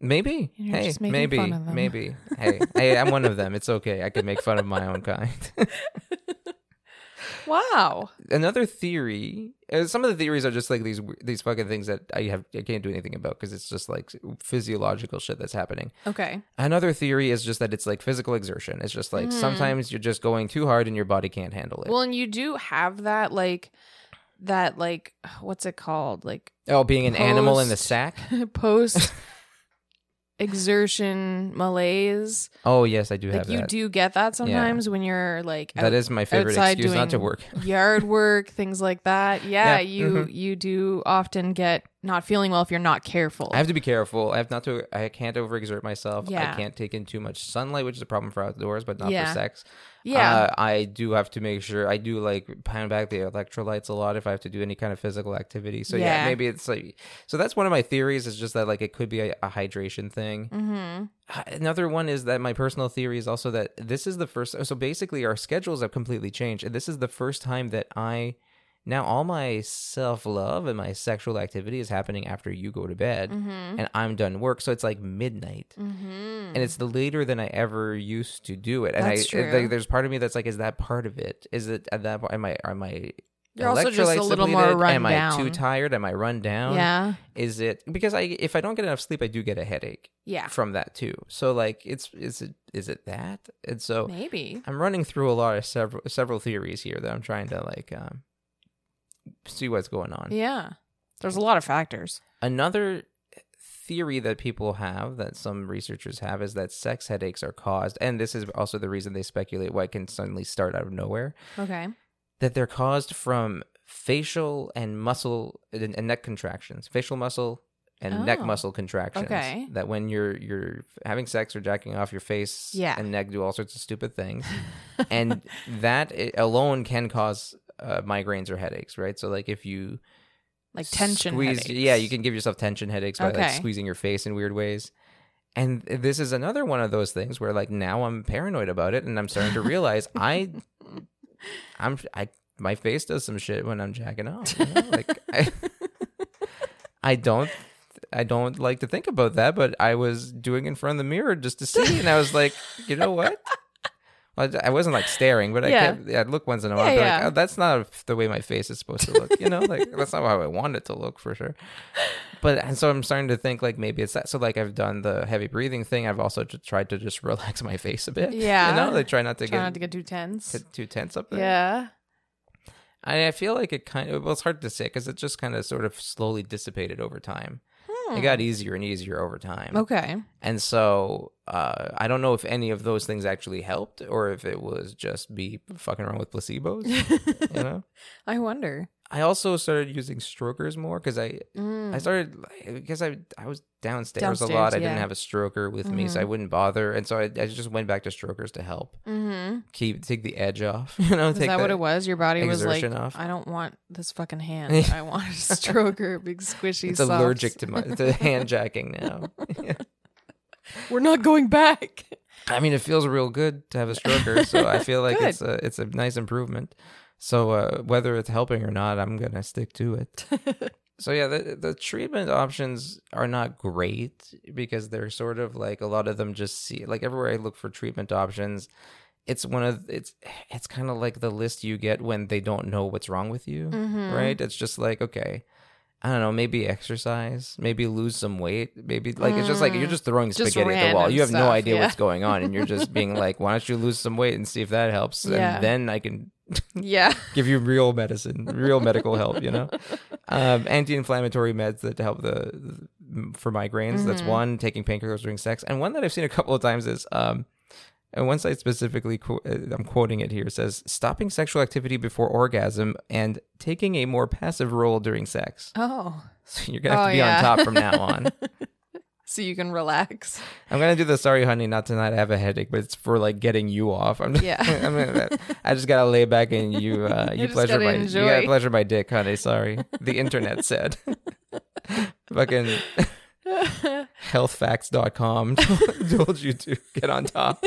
Maybe. Hey, maybe. fun of them. Maybe. Hey, hey, I'm one of them. It's okay. I can make fun of my own kind. Wow. Another theory. Uh, some of the theories are just like these these fucking things that I have I can't do anything about because it's just like physiological shit that's happening. Okay. Another theory is just that it's like physical exertion. It's just like Mhm. sometimes you're just going too hard and your body can't handle it. Well, and you do have that like that like what's it called? Like Oh, being an animal in the sack. [LAUGHS] post exertion malaise. Oh yes, I do Like have you that. do get that sometimes when you're like that out- is my favorite outside excuse not to work. [LAUGHS] yard work, things like that. Yeah, Yeah, you mhm. you do often get not feeling well if you're not careful. I have to be careful. I have not to. I can't overexert myself. Yeah. I can't take in too much sunlight, which is a problem for outdoors, but not Yeah. for sex. yeah. Uh, I do have to make sure I do like pound back the electrolytes a lot if I have to do any kind of physical activity. So yeah, Yeah. maybe it's like so that's one of my theories is just that like it could be a, a hydration thing. mm-hmm. Uh, Another one is that my personal theory is also that this is the first so basically our schedules have completely changed and this is the first time that I now all my self-love and my sexual activity is happening after you go to bed Mm-hmm. and I'm done work so it's like midnight Mm-hmm. and it's the later than I ever used to do it. And That's I true. like, there's part of me that's like, is that part of it? Is it at that point? Am I are my You're also just a little more depleted? run Am I too tired? Am I run down? yeah. Is it because I if I don't get enough sleep, I do get a headache Yeah. from that too. So like, it's is it is it that? And so Maybe. I'm running through a lot of several several theories here that I'm trying to like um see what's going on. Yeah. There's a lot of factors. Another theory that people have that some researchers have is that sex headaches are caused and this is also the reason they speculate why it can suddenly start out of nowhere Okay. that they're caused from facial and muscle and and neck contractions facial muscle and neck Oh. muscle contractions Okay. that when you're you're having sex or jacking off your face Yeah. and neck do all sorts of stupid things [LAUGHS] and that alone can cause uh, migraines or headaches right so like if you Like tension squeeze headaches. yeah you can give yourself tension headaches by like squeezing your face in weird ways and this is another one of those things where like now i'm paranoid about it and i'm starting to realize [LAUGHS] i i'm i my face does some shit when i'm jacking off you know? like I, [LAUGHS] I don't i don't like to think about that but i was doing in front of the mirror just to see and i was like you know what I I wasn't like staring, but I Yeah. kept, I'd look once in a while. Yeah, yeah. like, oh, that's not the way my face is supposed to look. You know, like [LAUGHS] that's not how I want it to look for sure. But and so I'm starting to think like maybe it's that. So like I've done the heavy breathing thing. I've also just tried to just [LAUGHS] relax my face a bit. Yeah. you know, like try not to Try get, not to get too tense. t- too tense up there. Yeah. I, I feel like it kind of well, it's hard to say because it just kind of sort of slowly dissipated over time. It got easier and easier over time. Okay. And so uh, I don't know if any of those things actually helped or if it was just be fucking around with placebos. you [LAUGHS] know, I wonder. I also started using strokers more because I Mm. I started because I I was downstairs, a Downstairs, lot. I didn't have a stroker with me, so I wouldn't bother, and so I, I just went back to strokers to help Mm-hmm. keep take the edge off. [LAUGHS] You know, Is take that what it was? Your body was like, off. I don't want this fucking hand. [LAUGHS] I want a stroker, big squishy. It's soft- allergic to my to [LAUGHS] hand jacking now. We're not going back. I mean, it feels real good to have a stroker, so I feel like it's a it's a nice improvement. So uh, whether it's helping or not, I'm gonna stick to it. [LAUGHS] so yeah, the the treatment options are not great because they're sort of like a lot of them just see like everywhere I look for treatment options. It's one of it's it's kind of like the list you get when they don't know what's wrong with you, Mhm. right? It's just like okay, I don't know, maybe exercise, maybe lose some weight, maybe like it's just like you're just throwing Mm. Just spaghetti at the wall. You have no idea yeah. what's going on, and you're just being [LAUGHS] like, "Why don't you lose some weight and see if that helps?" Yeah. And then I can Yeah. [LAUGHS] give you real medicine, real medical help. You know, um, anti-inflammatory meds that help the, for migraines. That's Mhm. one. Taking painkillers during sex, and one that I've seen a couple of times is. Um, and one site specifically, uh, I'm quoting it here, says stopping sexual activity before orgasm and taking a more passive role during sex. Oh. [LAUGHS] So you're gonna have Oh, to be yeah. on top from now on. [LAUGHS] So you can relax. [LAUGHS] I'm gonna do the sorry, honey, not tonight. I have a headache, but it's for like getting you off. I'm Yeah. [LAUGHS] I'm gonna, I just gotta lay back and you, [LAUGHS] uh, you, pleasure my, enjoy. you gotta pleasure my dick, honey. Sorry, the internet said. Fucking healthfacts.com told you to get on top.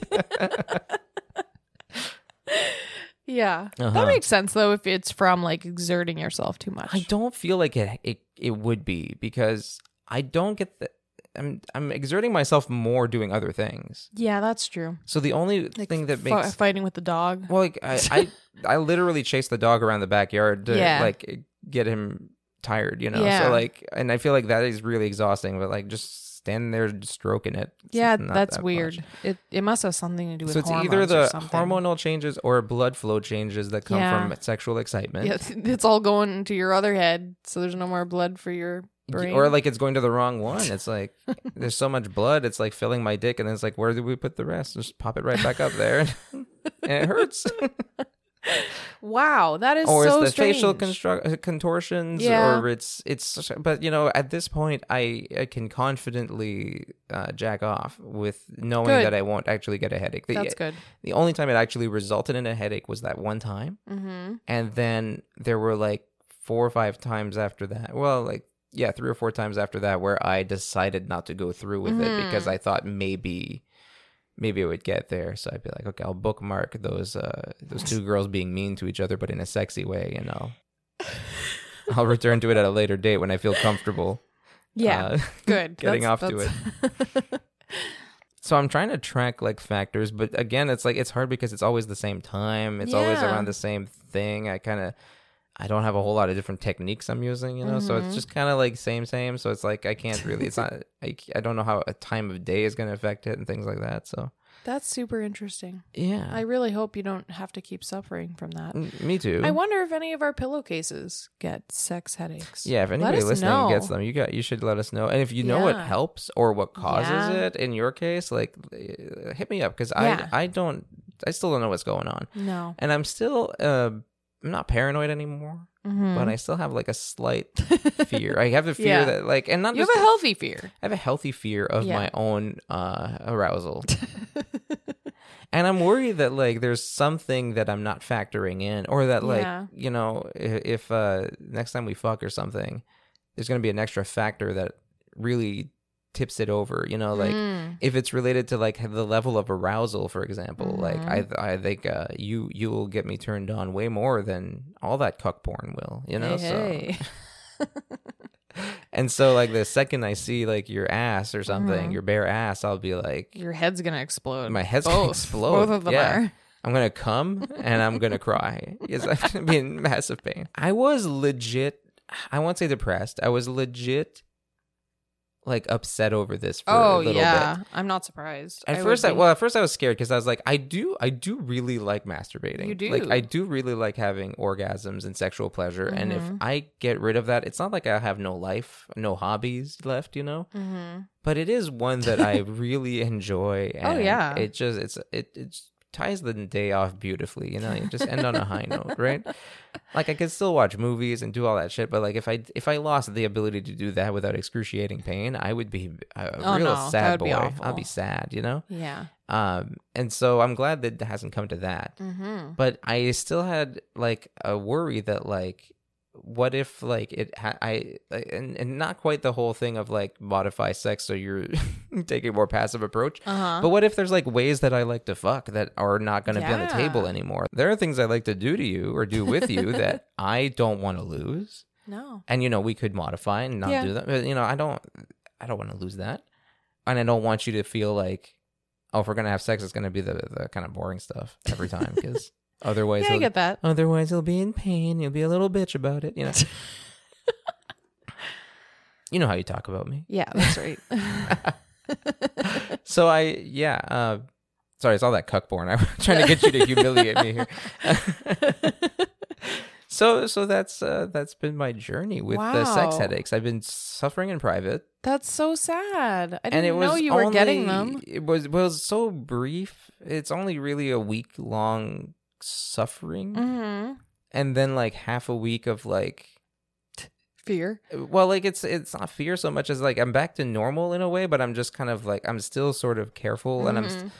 Yeah. Uh-huh. That makes sense though if it's from like exerting yourself too much. I don't feel like it, it it would be because I don't get the. I'm I'm exerting myself more doing other things. yeah, that's true. So the only Like thing that makes fighting with the dog. Well, like I, I, [LAUGHS] I literally chase the dog around the backyard to Yeah. like get him tired, you know. Yeah. So like, and I feel like that is really exhausting. But like, just standing there stroking it. Yeah, that's that weird. much. It it must have something to do with. So it's either the hormonal changes or blood flow changes that come Yeah. from sexual excitement. Yeah, [LAUGHS] it's all going into your other head, so there's no more blood for your brain. Or like it's going to the wrong one. It's like [LAUGHS] there's so much blood, it's like filling my dick, and then it's like, where do we put the rest? Just pop it right back up there, and [LAUGHS] it hurts. [LAUGHS] wow, that is or so it's the strange. facial constru- contortions, Yeah. or it's it's. But you know, at this point, I, I can confidently uh, jack off with knowing Good. that I won't actually get a headache. The, That's good. the only time it actually resulted in a headache was that one time, Mm-hmm. and then there were like four or five times after that. Well, like yeah, three or four times after that where I decided not to go through with it Mhm. because I thought maybe maybe it would get there. So I'd be like, okay, I'll bookmark those uh those two [LAUGHS] girls being mean to each other but in a sexy way, and [LAUGHS] I'll I'll return to it at a later date when I feel comfortable. Yeah, uh, [LAUGHS] good. getting That's- off to it. So I'm trying to track like factors, but again, it's like it's hard because it's always the same time. It's always around the same thing. I kind of I don't have a whole lot of different techniques I'm using, you know. So Mhm. it's just kind of like same same. So it's like I can't really. It's not. [LAUGHS] I I don't know how a time of day is going to affect it and things like that. So That's super interesting. yeah, I really hope you don't have to keep suffering from that. Mm, me too. I wonder if any of our pillowcases get sex headaches. yeah, if anybody listening know. gets them, you got you should let us know. And if you know what helps or what causes Yeah. it in your case, like uh, hit me up because Yeah. I I don't I still don't know what's going on. No. and I'm still uh I'm not paranoid anymore, Mhm. but I still have like a slight [LAUGHS] fear. I have a fear Yeah. that like and not you have a healthy fear. I have a healthy fear of Yeah. my own uh arousal. [LAUGHS] and I'm worried that like there's something that I'm not factoring in or that like, Yeah. you know, if, if uh next time we fuck or something, there's going to be an extra factor that really tips it over, you know, like Mm. if it's related to like the level of arousal for example like Mm-hmm. i i think uh you you will get me turned on way more than all that cuck porn will you know Hey, hey. so [LAUGHS] and so like the second i see like your ass or something Mhm. your bare ass i'll be like your head's gonna explode. my head's gonna explode Both of them yeah are. i'm gonna come and i'm gonna cry [LAUGHS] yes i'm gonna be in massive pain i was legit i won't say depressed i was legit like upset over this for a Oh little bit yeah, I'm not surprised. at I first, I, well, at first I was scared because I was like, I do, I do really like masturbating. You do. like, I do really like having orgasms and sexual pleasure. And if Mhm. I get rid of that, it's not like I have no life, no hobbies left, you know. Mhm. But it is one that I really enjoy. And Oh, yeah. it just it's it it ties the day off beautifully. You know, you just end on a high note, [LAUGHS] right? Like I could still watch movies and do all that shit, but like if I if I lost the ability to do that without excruciating pain, I would be a Oh, real no, sad boy. I'd be sad, you know. Yeah. Um, and so I'm glad that it hasn't come to that. Mm-hmm. But I still had like a worry that like, what if like it ha- I and and not quite the whole thing of like modify sex so you're [LAUGHS] taking more passive approach. Uh huh. But what if there's like ways that I like to fuck that are not going to be on the table anymore? There are things I like to do to you or do with you [LAUGHS] that I don't want to lose. no. And you know, we could modify and not Yeah. do that. But you know, I don't I don't want to lose that. And I don't want you to feel like oh, if we're going to have sex it's going to be the the kind of boring stuff every time cuz otherwise Yeah, I get that. otherwise he'll be in pain, you'll be a little bitch about it, you know. [LAUGHS] you know how you talk about me. Yeah, that's right. [LAUGHS] [LAUGHS] So I yeah, uh sorry, it's all that cuck porn. I'm trying to get you to humiliate me here. so so that's uh that's been my journey with the sex headaches. I've been suffering in private. That's so sad. I didn't and it was know you were getting them. It was well, it was so brief. It's only really a week long suffering, Mm-hmm. and then like half a week of like Fear. well like it's it's not fear so much as like i'm back to normal in a way but i'm just kind of like i'm still sort of careful and i'm st- Mhm.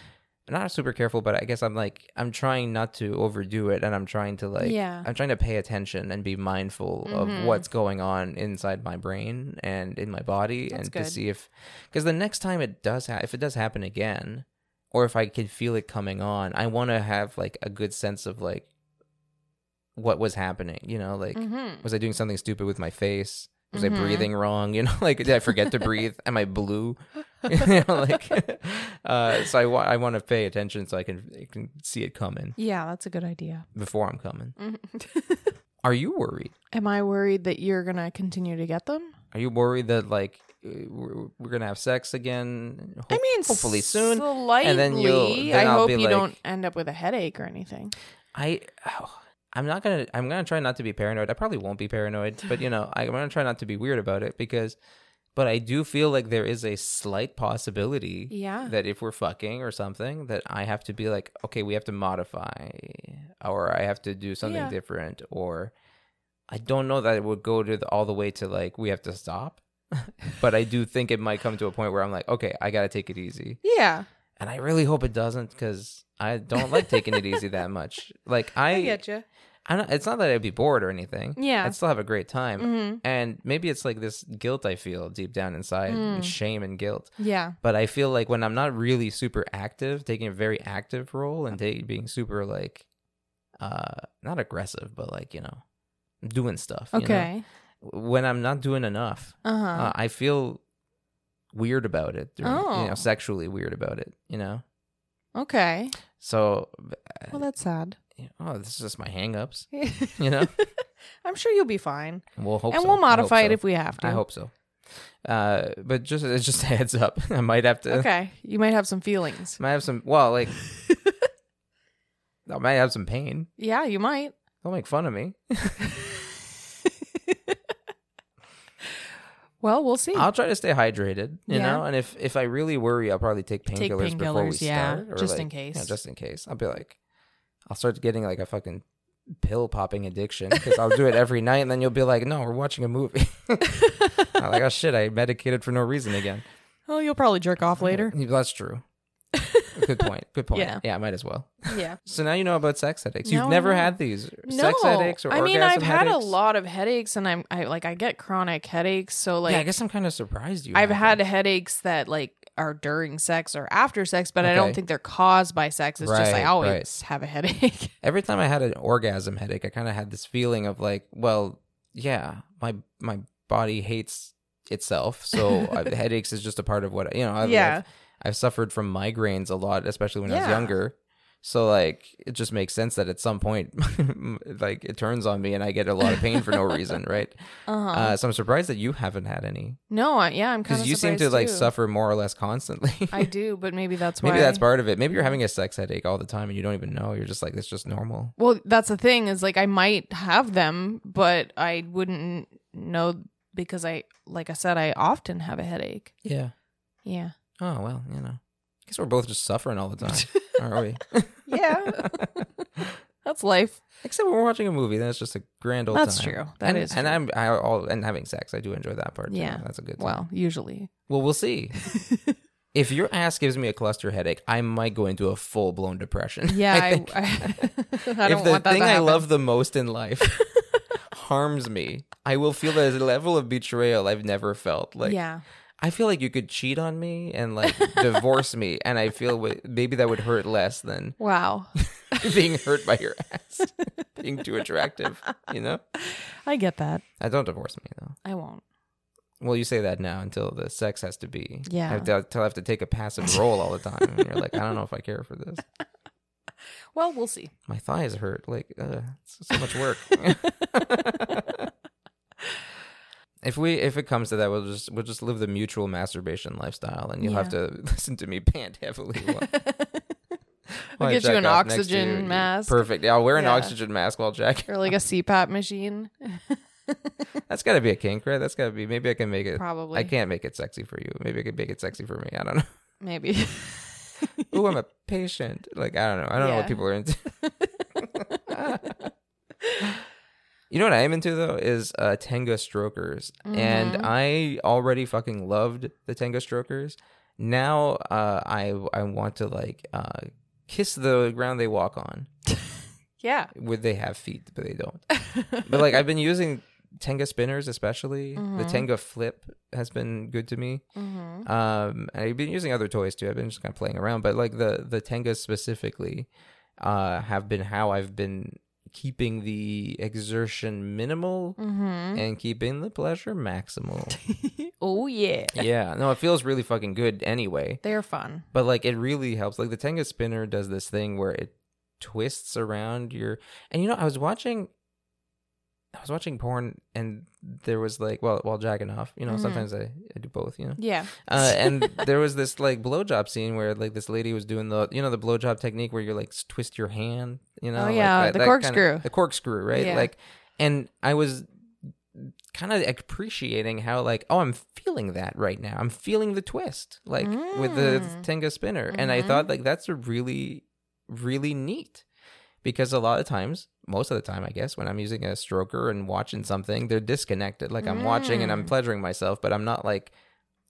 not super careful but i guess i'm like i'm trying not to overdo it and i'm trying to like Yeah. i'm trying to pay attention and be mindful Mhm. of what's going on inside my brain and in my body That's and to see if because the next time it does ha- if it does happen again or if i can feel it coming on i want to have like a good sense of like what was happening you know like Mhm. was I doing something stupid with my face? Was I Mhm. breathing wrong? [LAUGHS] You know, like did I forget to breathe? Am I blue? [LAUGHS] you know, like, [LAUGHS] uh, so I want I want to pay attention so I can I can see it coming Yeah, that's a good idea. before I'm coming. Mhm. Are you worried? Am I worried that you're gonna continue to get them? Are you worried that like we're, we're gonna have sex again. I mean, hopefully soon. Slightly. and then you'll- then I I'll hope you like- don't end up with a headache or anything. I oh, I'm not gonna I'm gonna try not to be paranoid. I probably won't be paranoid, but you know I'm gonna try not to be weird about it because. But I do feel like there is a slight possibility Yeah. that if we're fucking or something, that I have to be like, okay, we have to modify, or I have to do something Yeah. different, or I don't know that it would go to the, all the way to like we have to stop. [LAUGHS] but I do think it might come to a point where I'm like, okay, I gotta take it easy, Yeah. and I really hope it doesn't because I don't like taking it easy that much. Like I, I get you. I'm not, it's not that I'd be bored or anything. Yeah. I'd still have a great time. hmm And maybe it's like this guilt I feel deep down inside, Mm. shame and guilt. Yeah. But I feel like when I'm not really super active, taking a very active role and ta- being super like, uh, not aggressive, but like you know, doing stuff. you know? When I'm not doing enough, Uh-huh. uh, I feel weird about it. You Oh. know, sexually weird about it. You know. okay. So, Well, that's sad. oh, this is just my hangups. [LAUGHS] You know. I'm sure you'll be fine. We'll hope so. and so. we'll modify it so. if we have to. I hope so. Uh, but just it's just a heads up. [LAUGHS] I might have to. Okay. You might have some feelings. Might have some. Well, like [LAUGHS] I might have some pain. Yeah, you might. Don't make fun of me. Well, we'll see. I'll try to stay hydrated. You Yeah. know, and if if I really worry, I'll probably take Take painkillers before we painkillers, yeah, start. or, just in like, case. yeah, just in case. I'll be like, I'll start getting like a fucking pill popping addiction because I'll do it every night, and then you'll be like, no, we're watching a movie. [LAUGHS] I'm like, oh shit, I medicated for no reason again. oh, you'll probably jerk off later. That's true. [LAUGHS] Good point. Good point. Yeah. yeah, I might as well. yeah. [LAUGHS] So now you know about sex headaches. You've I never had these No, sex headaches or I mean, orgasm I've had a headaches? lot of headaches, and I'm I like I get chronic headaches. So like, yeah, I guess I'm kind of surprised you. I've haven't. had headaches that like are during sex or after sex, but I Okay. don't think they're caused by sex. It's just I Right, always right. have a headache. [LAUGHS] Every time I had an orgasm headache, I kind of had this feeling of like, well, yeah, my my body hates itself, so uh, [LAUGHS] headaches is just a part of what you know. I've, yeah. I've, suffered from migraines a lot, especially when I was younger. So like, it just makes sense that at some point, [LAUGHS] like it turns on me and I get a lot of pain for no [LAUGHS] reason, right? Uh-huh. Uh, so I'm surprised that you haven't had any no, I, yeah, I'm kind because you seem to like suffer more or less constantly. I do, [LAUGHS] but maybe that's why. Maybe that's part of it. Maybe you're having a sex headache all the time and you don't even know. You're just like, it's just normal. Well, that's the thing is like I might have them, but I wouldn't know because I, like I said, I often have a headache. Yeah. Yeah. Oh, well, you know. I guess we're both just suffering all the time, [LAUGHS] aren't we? Yeah. [LAUGHS] that's life. Except when we're watching a movie, then it's just a grand old time. That's time. true. That and, is And true. I'm I all and having sex. I do enjoy that part. too. Yeah. That's a good time. Well, usually. Well, we'll see. [LAUGHS] if your ass gives me a cluster headache, I might go into a full blown depression. Yeah, I, think I, I, if don't the want that thing to I love the most in life harms me, I will feel a level of betrayal I've never felt. Like yeah. I feel like you could cheat on me and like divorce me, and I feel wi- maybe that would hurt less than Wow. [LAUGHS] being hurt by your ass being too attractive. You know, I get that. I don't divorce me though. I won't. Well, you say that now until the sex has to be. Yeah. I have to, until I have to take a passive role all the time, and you're like, I don't know if I care for this. [LAUGHS] Well, we'll see. My thighs hurt. Like, uh, it's so much work. [LAUGHS] if we if it comes to that, we'll just we'll just live the mutual masturbation lifestyle, and you'll have to [LAUGHS] listen to me pant heavily. while- [LAUGHS] while I'll get you an off next to oxygen you. mask. Perfect. Yeah, I'll wear an Yeah. oxygen mask while jacking. Or like a CPAP machine. [LAUGHS] That's got to be a kink, right? That's got to be. Maybe I can make it. Probably. I can't make it sexy for you. Maybe I can make it sexy for me. I don't know. Maybe. Ooh, I'm a patient. Like I don't know. I don't know what people are into. You know what I am into though is uh, Tenga strokers, and Mhm. I already fucking loved the Tenga strokers. Now uh, I I want to like uh, kiss the ground they walk on. [LAUGHS] yeah. Would they have feet? But they don't. [LAUGHS] But like I've been using Tenga spinners, especially the Mhm. Tenga flip has been good to me. hmm Um, and I've been using other toys too. I've been just kind of playing around, but like the the Tengas specifically, uh, have been how I've been keeping the exertion minimal hmm and keeping the pleasure maximal. [LAUGHS] oh yeah. yeah, no, it feels really fucking good anyway. They're fun. But like it really helps. Like the Tenga spinner does this thing where it twists around your. And you know, I was watching. I was watching porn and there was like, well, while jacking off, you know, Mhm. sometimes I, I do both, you know. Yeah. Uh, and [LAUGHS] there was this like blowjob scene where like this lady was doing the, you know, the blowjob technique where you like twist your hand, you know. Oh, like yeah, that- the that kinda- corkscrew. the corkscrew, right? Yeah. Like, and I was kind of appreciating how like, oh, I'm feeling that right now. I'm feeling the twist, like with the Mm. Tenga spinner, and I Mhm. thought like that's a really, really neat because a lot of times most of the time i guess when i'm using a stroker and watching something they're disconnected like i'm watching and i'm Mm. pleasuring myself but i'm not like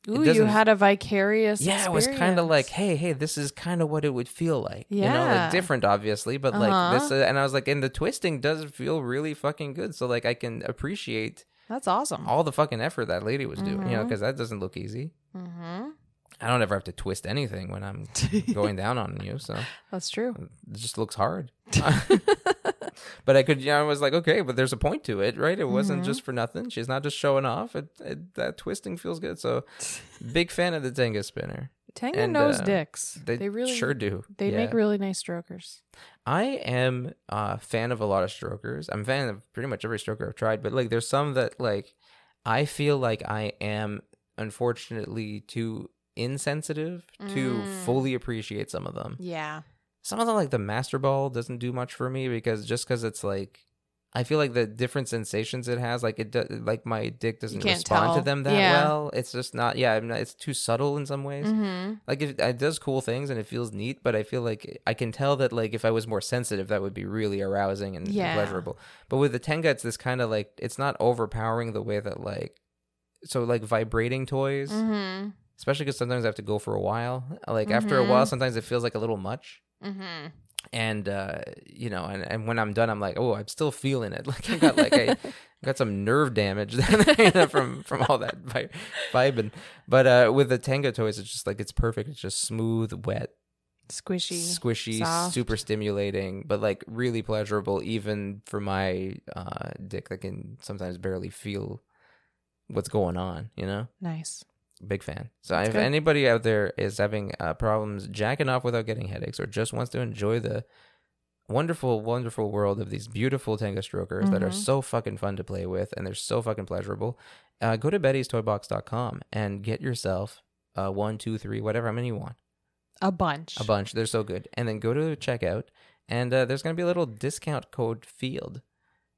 Ooh, you had a vicarious. yeah it was kind of like hey hey this is kind of what it would feel like you know Yeah. like different obviously but like Uh-huh. this uh, and i was like and the twisting does feel really fucking good so like i can appreciate that's awesome. all the fucking effort that lady was doing you know because that doesn't look easy Mm-hmm. i don't ever have to twist anything when i'm [LAUGHS] going down on you so That's true. it just looks hard. [LAUGHS] [LAUGHS] but I could, you know, I was like, okay, but there's a point to it, right? It wasn't Mhm. just for nothing. She's not just showing off. It, it, that twisting feels good. So, [LAUGHS] big fan of the Tenga spinner. Tenga And, knows uh, dicks. They, They, really sure do. They Yeah. make really nice strokers. I am a fan of a lot of strokers. I'm a fan of pretty much every stroker I've tried, but like, there's some that like I feel like I am unfortunately too insensitive to Mm. fully appreciate some of them. Yeah. Some of the like the master ball doesn't do much for me because just because it's like I feel like the different sensations it has, like it do, like my dick doesn't respond to them that Yeah. well. It's just not. Yeah, I'm not, it's too subtle in some ways. Mm-hmm. Like it, it does cool things and it feels neat, but I feel like I can tell that like if I was more sensitive, that would be really arousing and Yeah. pleasurable. But with the Tenga, it's this kind of like it's not overpowering the way that like so like vibrating toys, Mm-hmm. especially because sometimes I have to go for a while. Like after a while, Mhm. sometimes it feels like a little much Mm-hmm. and uh you know and, and when i'm done i'm like oh i'm still feeling it [LAUGHS] like i got like i got some nerve damage [LAUGHS] you know, from from all that vi- vibing but uh with the Tenga toys it's just like it's perfect it's just smooth wet Squishy. squishy soft. super stimulating but like really pleasurable even for my uh dick that can sometimes barely feel what's going on you know nice. Big fan. So That's if good. anybody out there is having uh, problems jacking off without getting headaches, or just wants to enjoy the wonderful, wonderful world of these beautiful Tenga strokers that are Mhm. so fucking fun to play with and they're so fucking pleasurable, uh, go to bettystoybox.com and get yourself uh, one, two, three, whatever, how many you want, A bunch. a bunch. They're so good, and then go to checkout, and uh, there's gonna be a little discount code field.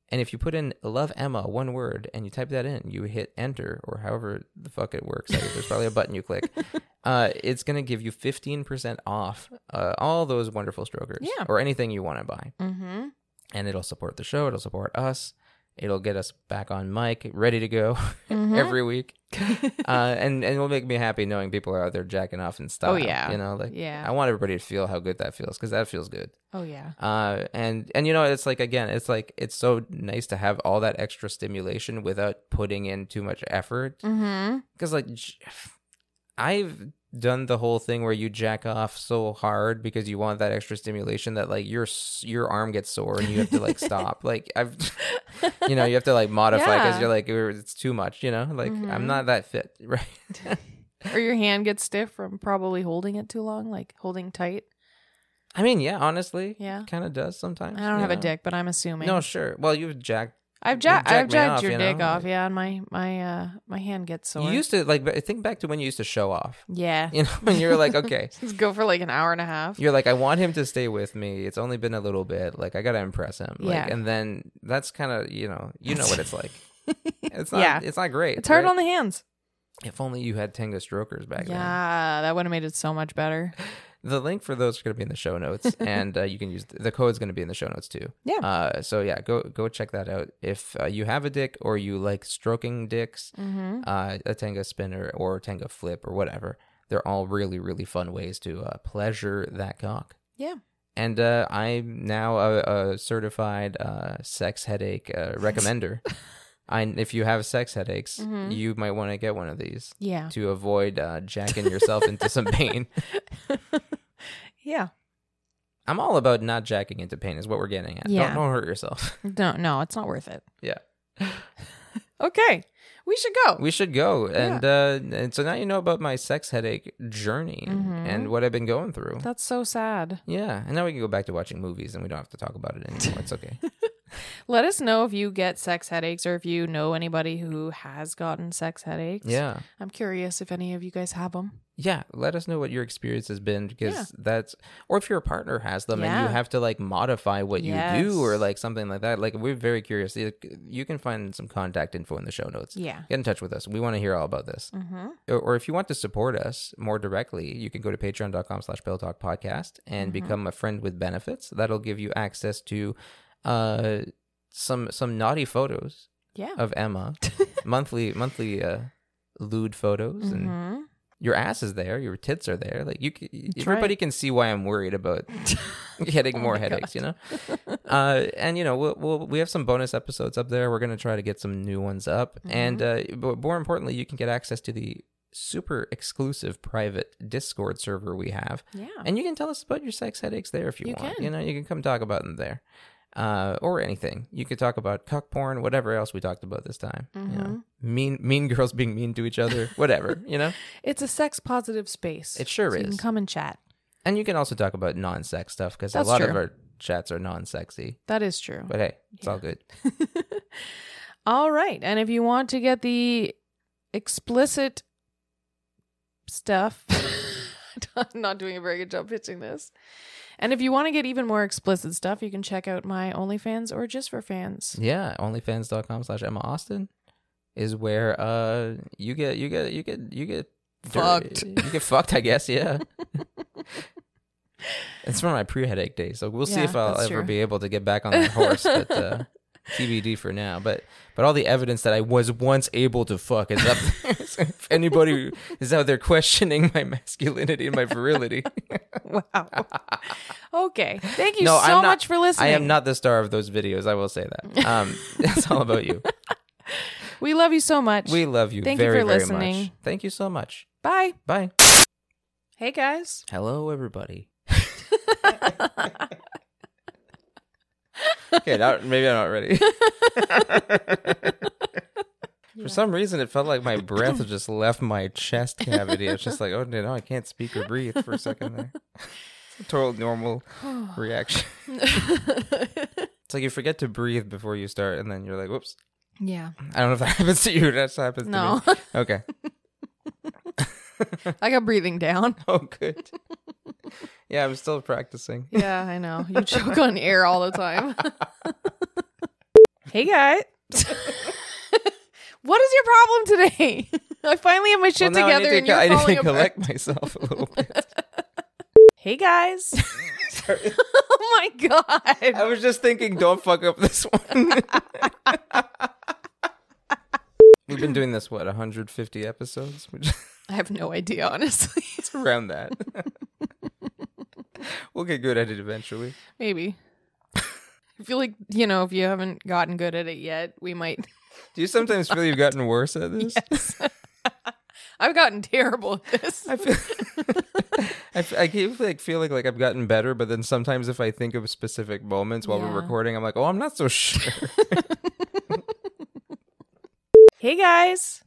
And if you put in love Emma, one word, and you type that in, you hit enter or however the fuck it works. There's probably a button you click. [LAUGHS] Uh, it's going to give you 15% off uh, all those wonderful strokers Yeah. or anything you want to buy. Mm-hmm. And it'll support the show. It'll support us. It'll get us back on mic, ready to go [LAUGHS] Mhm. every week. [LAUGHS] Uh, and, and it'll make me happy knowing people are out there jacking off and stuff. Oh, yeah. You know, like, Yeah. I want everybody to feel how good that feels because that feels good. oh yeah. Uh, and and you know, it's like again, it's like it's so nice to have all that extra stimulation without putting in too much effort. Mm-hmm. Because like, j- I've done the whole thing where you jack off so hard because you want that extra stimulation that like your your arm gets sore and you have to like stop. [LAUGHS] Like I've, you know, you have to like modify because Yeah. you're like "Er, it's too much. You know, like Mhm. I'm not that fit, [LAUGHS] right? [LAUGHS] or your hand gets stiff from probably holding it too long, like holding tight. I mean, yeah, honestly, Yeah. kind of does sometimes. I don't have a dick, but I'm assuming. No, sure. Well, you've jacked I've jacked. jacked I've jacked off, your you dick off. Yeah, and my my uh my hand gets sore. You used to like think back to when you used to show off. yeah. You know, when you were like, okay, [LAUGHS] Just go for like an hour and a half. you're like, I want him to stay with me. It's only been a little bit. Like, I gotta impress him. Like, Yeah. and then that's kind of you know, you know what it's like. [LAUGHS] It's not. Yeah. It's not great. It's hard right? on the hands. If only you had Tenga strokers back then. Yeah, that would have made it so much better. [LAUGHS] The link for those are going to be in the show notes, [LAUGHS] and uh, you can use the code's going to be in the show notes too. Yeah. Uh, so yeah, go go check that out. If uh, you have a dick or you like stroking dicks, Mm-hmm. uh, a Tenga spinner or Tenga flip or whatever. They're all really, really fun ways to uh, pleasure that cock. Yeah. And uh, I'm now a, a certified uh, sex headache uh, recommender. [LAUGHS] I, if you have sex headaches, Mhm. you might want to get one of these Yeah. to avoid uh, jacking yourself into some pain. [LAUGHS] Yeah. I'm all about not jacking into pain, is what we're getting at. Yeah. Don't, don't hurt yourself. [LAUGHS] No, no, it's not worth it. yeah. [LAUGHS] Okay. We should go. We should go. And, uh, and so now you know about my sex headache journey Mhm. and what I've been going through. That's so sad. Yeah, and now we can go back to watching movies, and we don't have to talk about it anymore. It's okay. [LAUGHS] Let us know if you get sex headaches or if you know anybody who has gotten sex headaches. yeah. I'm curious if any of you guys have them. Yeah, let us know what your experience has been because Yeah. that's or if your partner has them and you have to like modify what you do or like something like that. Like we're very curious. You can find some contact info in the show notes. Yeah. Get in touch with us. We want to hear all about this. Mm-hmm. Or, or if you want to support us more directly, you can go to patreon.com slash Pillow Talk podcast and Mm-hmm. become a friend with benefits. That'll give you access to uh some some naughty photos Yeah. of Emma. [LAUGHS] monthly monthly uh lewd photos and Mm-hmm. your ass is there, your tits are there. Like you, c- everybody right. can see why I'm worried about [LAUGHS] getting Oh more headaches. God. You know, [LAUGHS] uh, and you know, we'll, we'll we have some bonus episodes up there. We're gonna try to get some new ones up, and Mm-hmm. uh, but more importantly, you can get access to the super exclusive private Discord server we have, Yeah. and you can tell us about your sex headaches there if you, You want. can. You know, you can come talk about them there. Uh, or anything. You could talk about cuck porn, whatever else we talked about this time. You know, Mm-hmm. mean mean girls being mean to each other, whatever. [LAUGHS] You know, It's a sex positive space. It sure so You can come and chat. And you can also talk about non-sex stuff because a lot of our chats are non-sexy. That is true. But hey, it's all good. [LAUGHS] All right. And if you want to get the explicit stuff, [LAUGHS] I'm not doing a very good job pitching this. And if you want to get even more explicit stuff, you can check out my OnlyFans or just for fans. Yeah, onlyfans.com slash Emma Austin is where uh you get you get you get you get Fucked. You get fucked, I guess, yeah. it's from my pre-headache days, so we'll see if I'll ever true. be able to get back on that horse. but uh, [LAUGHS] TBD for now. But but all the evidence that I was once able to fuck is up there. [LAUGHS] If anybody is out there questioning my masculinity and my virility, [LAUGHS] Wow. okay. Thank you No, so not- much for listening. I am not the star of those videos. I will say that. Um, [LAUGHS] it's all about you. We love you so much. We love you Thank you for listening. much. Thank you so much. Bye. Bye. Hey, guys. Hello, everybody. okay, now, maybe I'm not ready. For some reason, it felt like my breath [COUGHS] just left my chest cavity. It's just like, oh no, I can't speak or breathe for a second there. It's a total normal [SIGHS] reaction. It's like you forget to breathe before you start, and then you're like, whoops. yeah. I don't know if that [LAUGHS] happens to you. That happens to No. me. [LAUGHS] Okay. [LAUGHS] I got breathing down. Oh, good. Yeah, I'm still practicing. Yeah, I know. You choke on air all the time. hey, guys. What is your problem today? [LAUGHS] I finally have my shit Well, now I need together to and you're I need to apart. collect myself a little bit. [LAUGHS] Hey, guys. [LAUGHS] oh my god. I was just thinking, don't fuck up this one. We've been doing this what 150 episodes, I have no idea, honestly. is around that. we'll get good at it eventually. Maybe. I feel like, you know, if you haven't gotten good at it yet, we might. Do you sometimes feel you've gotten worse at this? Yes. [LAUGHS] I've gotten terrible at this. I feel, [LAUGHS] I, f- I keep like feeling like I've gotten better, but then sometimes if I think of specific moments while Yeah. we're recording, I'm like, oh, I'm not so sure. [LAUGHS] Hey, guys.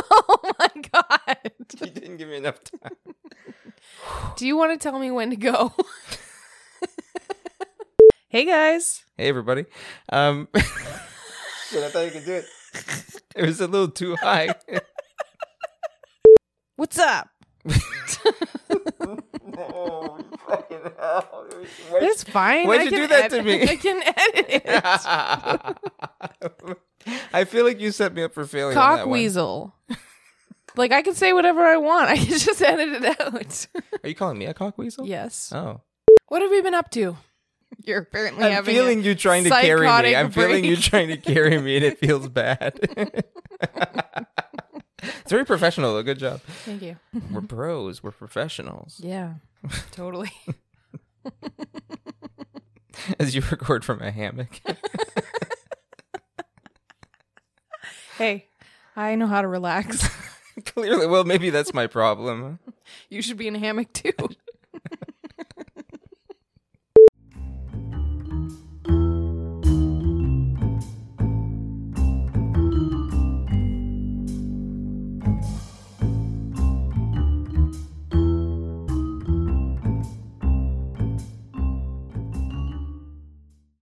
oh my god. you didn't give me enough time. Do you want to tell me when to go? hey, guys. Hey, everybody. Um, shit, I thought you could do it. [LAUGHS] It was a little too high. [LAUGHS] What's up? oh, fucking hell. It's fine. why'd I you can do that to edit- me? [LAUGHS] I can edit it. I feel like you set me up for failure. on that Cock one. weasel. Like I can say whatever I want. I can just edit it out. Are you calling me a cock weasel? yes. Oh. What have we been up to? [LAUGHS] You're apparently having. I'm feeling you trying to carry me. I'm feeling you trying to carry me, and it [LAUGHS] feels bad. it's very professional, though. Good job. Thank you. We're pros. We're professionals. Yeah. [LAUGHS] Totally. As you record from a hammock. hey, I know how to relax. Clearly, well, maybe that's my problem. You should be in a hammock too.